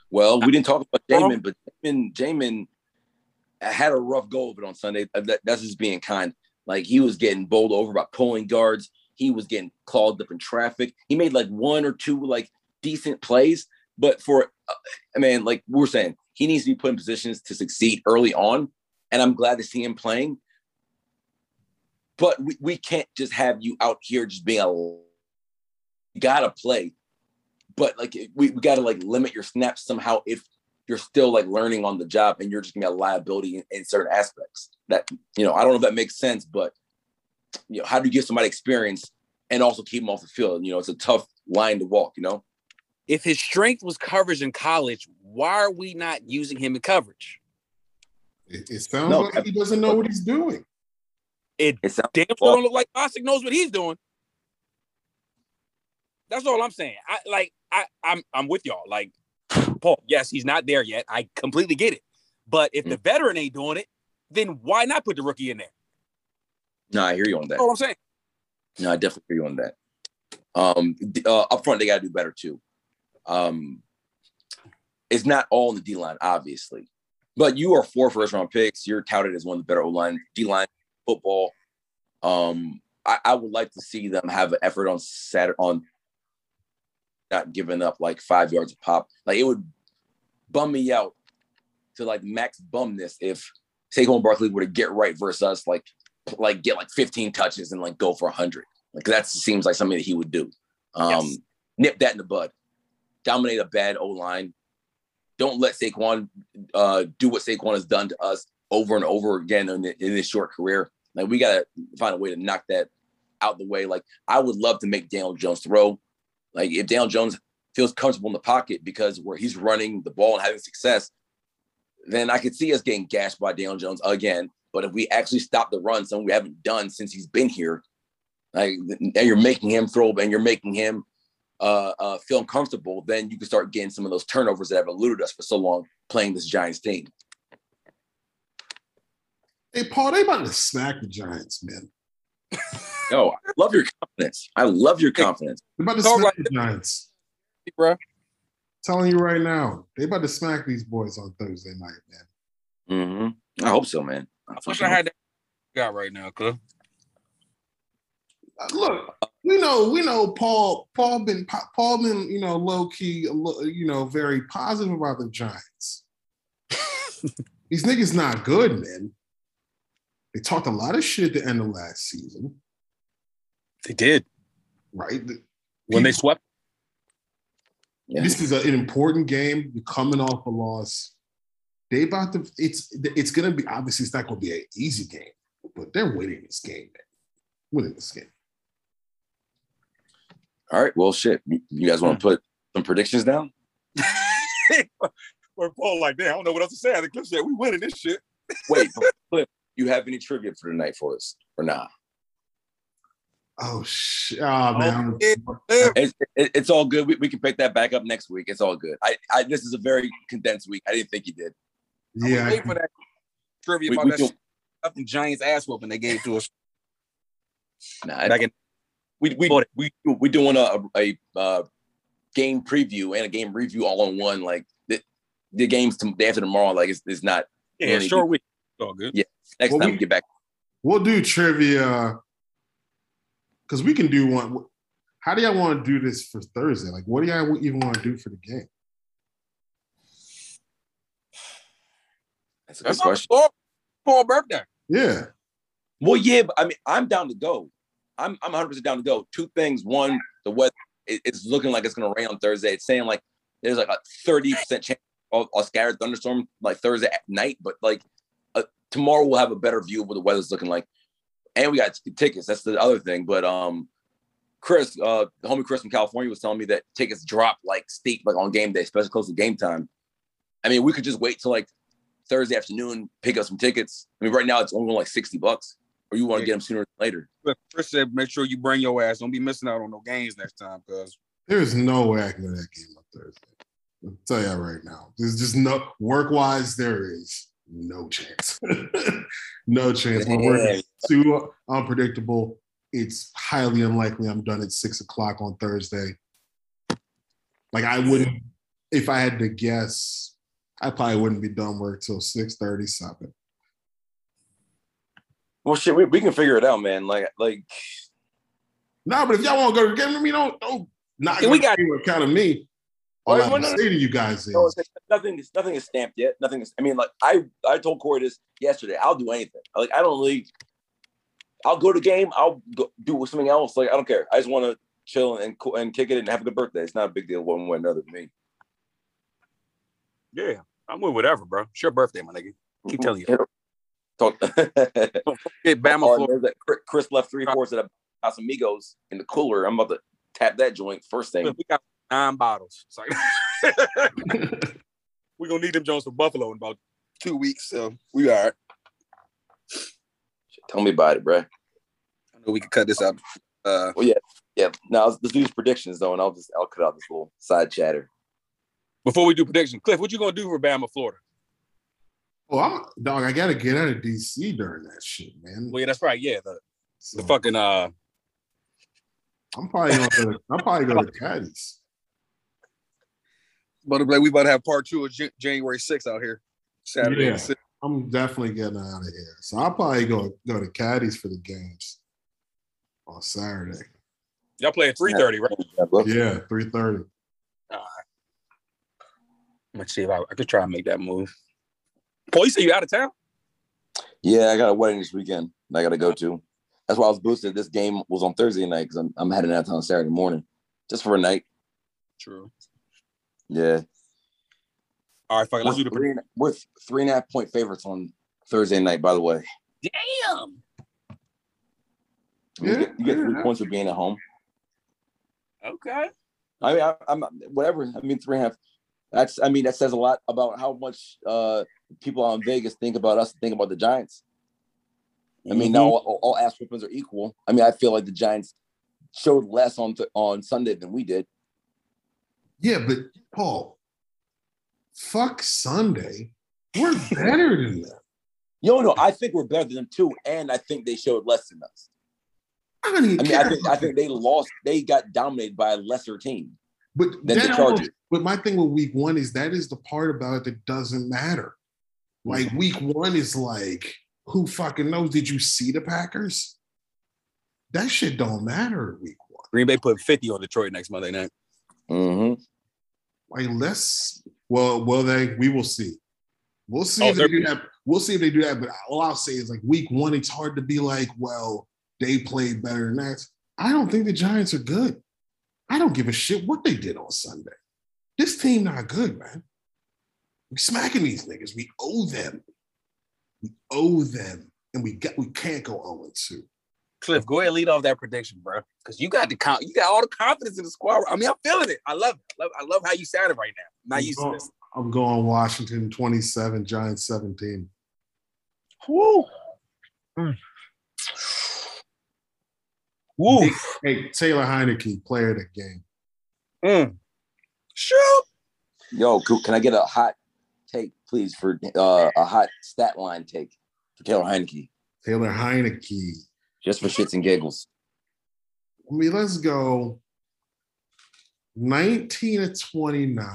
Well, we didn't talk about Jamin, but Jamin, Jamin had a rough go of it on Sunday. Uh, that- that's just being kind. Like he was getting bowled over by pulling guards. He was getting clogged up in traffic. He made like one or two like decent plays, but for uh, I mean, like we we're saying, he needs to be put in positions to succeed early on. And I'm glad to see him playing. But we, we can't just have you out here just being a you gotta play but like we, we got to like limit your snaps somehow if you're still like learning on the job and you're just gonna be a liability in, in certain aspects that you know i don't know if that makes sense but you know how do you give somebody experience and also keep them off the field you know it's a tough line to walk you know If his strength was coverage in college, why are we not using him in coverage? It, it sounds No, like he doesn't know what he's doing. It it sounds damn sure don't look like Bostic knows what he's doing. That's all I'm saying. I like I I'm I'm with y'all. Like Paul, yes, he's not there yet. I completely get it. But if the veteran ain't doing it, then why not put the rookie in there? no i hear you on that That's all I'm saying. No, I definitely hear you on that. Um, uh, up front, they got to do better too. Um, it's not all in the D line, obviously, but you are four first round picks. You're touted as one of the better O line, D line football. Um, I, I would like to see them have an effort on Saturday on not giving up like five yards a pop. Like it would bum me out to like max bumness if Saquon Barkley were to get right versus us, like like get like 15 touches and like go for 100. Like that seems like something that he would do. Um, Yes. Nip that in the bud. Dominate a bad O line. Don't let Saquon uh, do what Saquon has done to us over and over again in, in his short career. Like we gotta find a way to knock that out the way. Like I would love to make Daniel Jones throw. Like if Daniel Jones feels comfortable in the pocket because where he's running the ball and having success, then I could see us getting gashed by Daniel Jones again. But if we actually stop the run, something we haven't done since he's been here, like and you're making him throw and you're making him uh, uh, feel uncomfortable, then you can start getting some of those turnovers that have eluded us for so long playing this Giants team. Hey, Paul, they about to smack the Giants, man. Yo, I love your confidence. I love your confidence. They're about to All smack right. the Giants. bro. Telling you right now, they about to smack these boys on Thursday night, man. Mm-hmm. I hope so, man. I wish I had that guy right now, Cliff. Uh, Look, we know, we know. Paul, Paul been, Paul been, you know, low key, you know, very positive about the Giants. These niggas not good, man. They talked a lot of shit at the end of last season, They did right? The- when they swept. Yeah. This is a- an important game. You're coming off a loss. They about to. It's it's gonna be obviously it's not gonna be an easy game, but they're winning this game, man. Winning this game. All right. Well, shit. You you guys want to put some predictions down? We're Paul like that. I don't know what else to say. I think Cliff said we winning this shit. Wait, Cliff, you have any trivia for tonight for us or not? Oh shit! Oh, man. yeah. It's, it- it's all good. We, we can pick that back up next week. It's all good. I, I this is a very condensed week. I didn't think you did. I yeah, was waiting for that trivia We- about we that can- fucking Giants ass whooping they gave to us Nah, back in. we we we we doing a a, uh game preview and a game review all in one. Like the, the games to, day after tomorrow. Like it's, it's not Yeah, Really short week. All good. Yeah. next Well, time we- we get back. we'll do trivia because we can do one. How do y'all want to do this for Thursday? Like, what do y'all even want to do for the game? That's a good That's question. Paul, Paul birthday. Yeah, Well, yeah, but I mean, I'm down to go. I'm I'm 100 percent down to go. Two things. One, the weather it- it's looking like it's gonna rain on Thursday. It's saying like there's like a 30 percent chance of a scattered thunderstorm like Thursday at night, but like uh, tomorrow we'll have a better view of what the weather's looking like. And we got t- tickets. That's the other thing. But um, Chris, uh, homie Chris from California was telling me that tickets drop like steep, like on game day, especially close to game time. I mean, we could just wait till like Thursday afternoon, pick up some tickets. I mean, right now it's only like 60 bucks, or you want to Yeah. get them sooner than later. But Chris said, make sure you bring your ass. Don't be missing out on no games next time, cuz. there's no way I can go to that game on Thursday. I'll tell you right now. There's just no work wise. There is no chance. no chance. My work is too unpredictable. It's highly unlikely I'm done at six o'clock on Thursday. Like I wouldn't, if I had to guess, I probably wouldn't be done work till six thirty something. Well, shit, we, we can figure it out, man. Like, like No, but if y'all want to go to the game, I mean, don't don't not we got- count of me. All I Oh, have no, to say to you guys is no, it's- nothing is nothing is stamped yet. Nothing is. I mean, like I I told Corey this yesterday. I'll do anything. Like I don't really. I'll go to game. I'll go do something else. Like I don't care. I just want to chill and and kick it and have a good birthday. It's not a big deal one way or another to me. Yeah, I'm with whatever, bro. It's your birthday, my nigga. Keep telling you. Talk. Hey, Bama, Oh, Florida. there's that Chris- Chris left three fourths of Casamigos in the cooler. I'm about to tap that joint first thing. We got nine bottles. It's like we're gonna need them Jones for Buffalo in about two weeks. So we are. Tell me about it, bro. I know we can cut this out. Uh, Yeah. Yeah. Now let's let's do these predictions though, and I'll just I'll cut out this little side chatter. before we do predictions, Cliff, what you gonna do for Bama, Florida? oh, I'm dog. I gotta get out of DC during that shit, man. Well, yeah, that's right. Yeah, the, So, the fucking uh, I'm probably gonna go to, I'm probably going to Caddies. But like we about to have part two of J- January 6th out here. Saturday. Yeah. I'm definitely getting out of here. So I'll probably go go to Caddies for the games on Saturday. Y'all play at three thirty, right? Yeah, three thirty. Let's see if I, I could try and make that move. Paul, you say you out of town? Yeah, I got a wedding this weekend. that I got to go to. That's why I was boosted. This game was on Thursday night because I'm, I'm heading out of town Saturday morning, just for a night. True. Yeah, All right, fuck it. Let's do the we're three, we're three and a half point favorites on Thursday night. By the way, Damn. you get, you get three points for being at home. Okay. I mean, I, am whatever. I mean, three and a half. That's. I mean, that says a lot about how much uh, people on Vegas think about us. Think about the Giants. I mean, mm-hmm. now all, all ass weapons are equal. I mean, I feel like the Giants showed less on th- on Sunday than we did. Yeah, but Paul, fuck Sunday. We're better than them. Yo, no, I think we're better than them too, and I think they showed less than us. I, don't even I mean, I think I think they lost. They got dominated by a lesser team. But than the Chargers. But my thing with Week One is that is the part about it that doesn't matter. Like mm-hmm. Week One is like, who fucking knows? Did you see the Packers? That shit don't matter Week One. Green Bay put fifty on Detroit next Monday night. Mm-hmm. Like let's well, well, they we will see. We'll see oh, if they do that. We'll see if they do that. But all I'll say is like week one, it's hard to be like, well, they played better than that. I don't think the Giants are good. I don't give a shit what they did on Sunday. This team not good, man. We smacking these niggas. We owe them. We owe them, and we got we can't go 0 2. Cliff, go ahead and lead off that prediction, bro. Because you got the count, you got all the confidence in the squad. I mean, I'm feeling it. I love it. I love, I love how you sounded right now. not used to this. I'm going Washington 27, Giants 17. Woo. Mm. Woo. Hey, hey, Taylor Heinicke, player of the game. Mm. Sure. Yo, can I get a hot take, please, for uh, a hot stat line take for Taylor Heinicke? Taylor Heinicke. Just for shits and giggles. I mean, let's go 19 to 29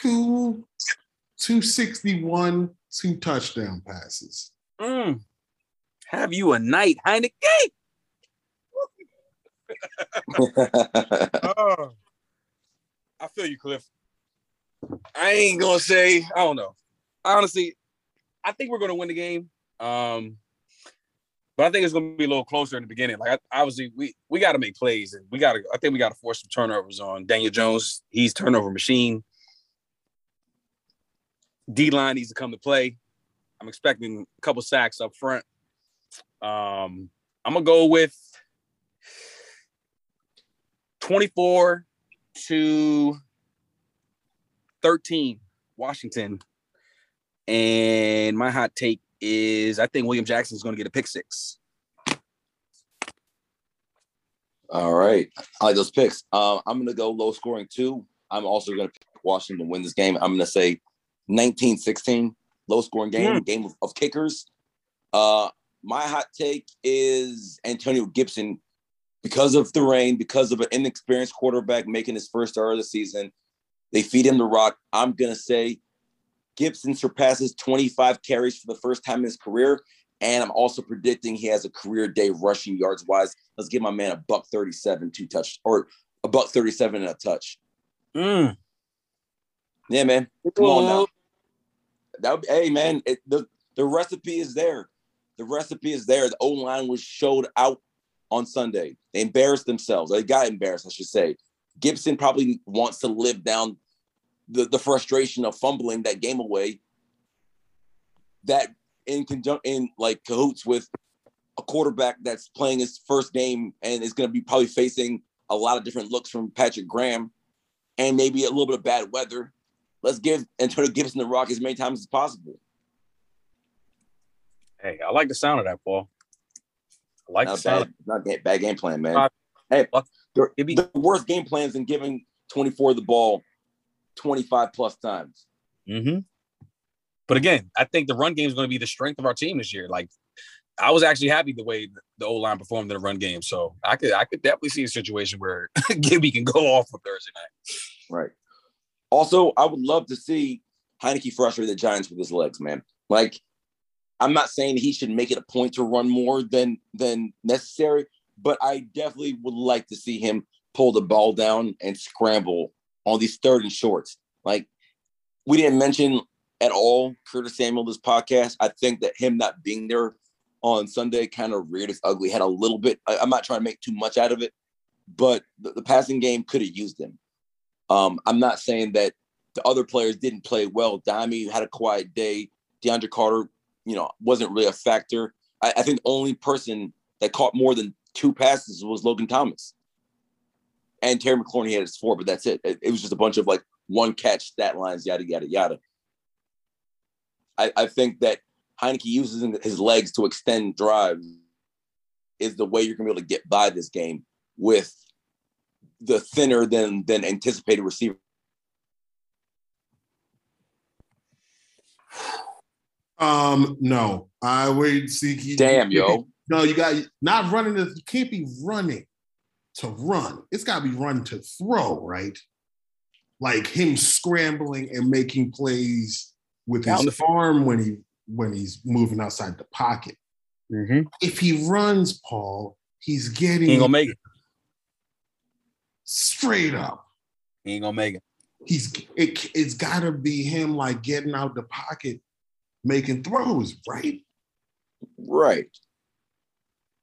two, 261, two touchdown passes. Mm. Have you a night, Heinicke? oh, I feel you, Cliff. I ain't gonna say, I don't know. Honestly, I think we're gonna win the game. Um, but I think it's gonna be a little closer in the beginning. Like obviously, we we got to make plays, and we got to. I think we got to force some turnovers on Daniel Jones. He's turnover machine. D line needs to come to play. I'm expecting a couple sacks up front. Um, I'm gonna go with 24 to 13, Washington. And my hot take is I think William Jackson is going to get a pick six. All right. I like those picks. Um, I'm going to go low scoring too. I'm also going to pick Washington to win this game. I'm going to say 1916, low scoring game, mm. game of, of, kickers. Uh, my hot take is Antonio Gibson because of the rain, because of an inexperienced quarterback making his first start of the season. They feed him the rock. I'm going to say Gibson surpasses 25 carries for the first time in his career. And I'm also predicting he has a career day rushing yards wise. Let's give my man a buck 37, two touch, or a buck 37 and a touch. Mm. Yeah, man. Come on now that hey man, it, the the recipe is there. The recipe is there. The O line was showed out on Sunday. They embarrassed themselves. They got embarrassed, I should say. Gibson probably wants to live down the, the frustration of fumbling that game away. That in conjunction, in like cahoots with a quarterback that's playing his first game and is going to be probably facing a lot of different looks from Patrick Graham and maybe a little bit of bad weather let's give Antonio Gibson the rock as many times as possible. Hey, I like the sound of that, Paul. I like not the sound. Bad, not bad game plan, man. Hey, the, the worst game plans than giving 24 the ball 25 plus times. Mm-hmm. But again, I think the run game is going to be the strength of our team this year. Like, I was actually happy the way the O line performed in the run game. So I could I could definitely see a situation where Gibby can go off on Thursday night. Right. Also, I would love to see Heinicke frustrate the Giants with his legs, man. Like, I'm not saying he should make it a point to run more than than necessary, but I definitely would like to see him pull the ball down and scramble on these third and shorts. Like, we didn't mention at all Curtis Samuel this podcast. I think that him not being there on Sunday kind of reared its ugly head a little bit. I, am not trying to make too much out of it, but the, the passing game could have used him. Um, I'm not saying that the other players didn't play well. Dyami had a quiet day. DeAndre Carter, you know, wasn't really a factor. I, I think the only person that caught more than two passes was Logan Thomas. And Terry McLaurin had his four, but that's it. it. It was just a bunch of like one catch stat lines, yada yada yada. I, I think that Heinicke uses his legs to extend drives is the way you're gonna be able to get by this game with the thinner than than anticipated receiver. Um, no, I wait see. Damn, yo. No, you got not running. You can't be running to run. It's got to be run to throw, right? Like him scrambling and making plays with his arm when he when he's moving outside the pocket. Mm-hmm. If he runs, Paul, he's He getting ain't gonna make it. straight up. He ain't gonna make it. He's it, it's got to be him like getting out the pocket, making throws, right? Right.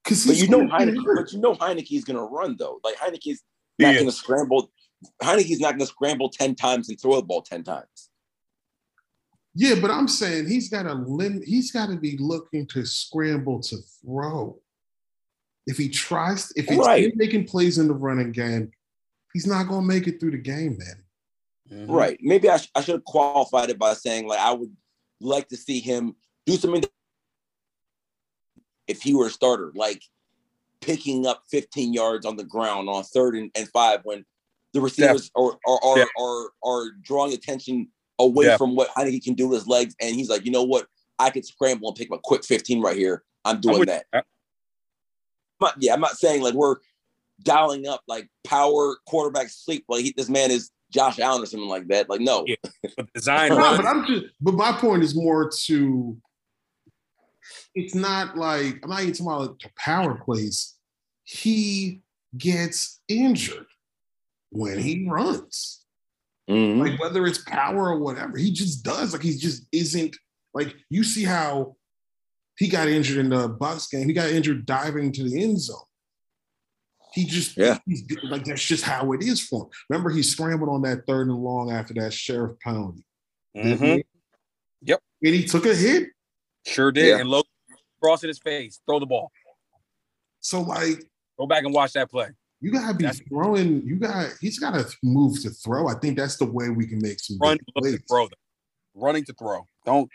Because But you know Heinicke, but you know Heinicke's gonna run though. Like Heinicke's not Yeah. gonna scramble. Heinicke's not gonna scramble 10 times and throw the ball 10 times. Yeah, but I'm saying he's got to limit. He's got to be looking to scramble to throw. If he tries, if he's Right. making plays in the running game, he's not going to make it through the game. Then Mhm. Right. Maybe I, sh- I should have qualified it by saying like I would like to see him do something that- if he were a starter, like picking up 15 yards on the ground on third and, and five when the receivers are are are, Yeah. are are drawing attention away Yeah. from what Heinicke can do with his legs, and he's like, you know what, I could scramble and pick up a quick 15 right here. I'm I'm doing with that. you. I'm not- yeah, I'm not saying like we're dialing up like power quarterback sleep. Like he, this man is Josh Allen or something like that. Like no, Yeah. But design no, but I'm just. But my point is more to. It's not like I'm not even talking about the power plays. He gets injured when he runs. Mhm. like whether it's power or whatever, he just does. Like he just isn't like you see how he got injured in the Bucs game. He got injured diving to the end zone. He just Yeah. like that's just how it is for him. Remember, he scrambled on that third and long after that Scherff penalty. Mhm. Yep. And he took a hit. Sure did. Yeah. And Logan cross in his face. Throw the ball. So like Go back and watch that play. you gotta be That's- throwing. You got he's got to move to throw. I think that's the way we can make some Run big look to plays. throw them. Running to throw. Don't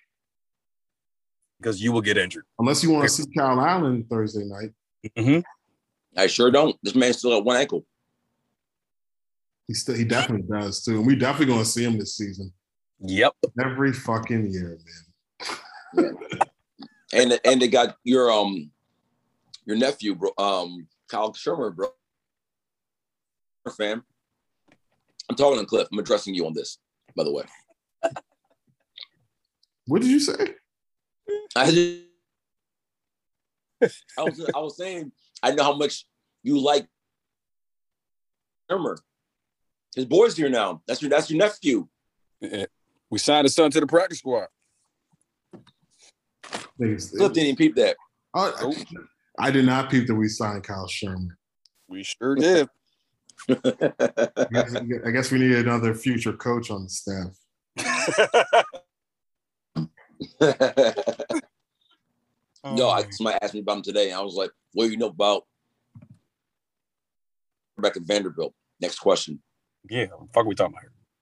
because you will get injured. Unless you want to see Kyle Allen Thursday night. Mm-hmm. I sure don't. This man still got one ankle. He still he definitely does too. And we definitely gonna see him this season. Yep. Every fucking year, man. and and they got your um your nephew, bro, um Kyle Shurmur, bro, fam. I'm talking to Cliff. I'm addressing you on this, by the way. What did you say? I just, I was I was saying I know how much you like Shurmur. His boy's here now. That's your that's your nephew. We signed his son to the practice squad. Things- Cliff didn't even peep that. Oh, I, I did not peep that we signed Kyle Shurmur. We sure did. I guess, I guess we need another future coach on the staff. no, I, oh, somebody asked me about him today, and I was like, "What do you know about Rebecca Vanderbilt?" Next question. yeah. What the fuck are we talking about here?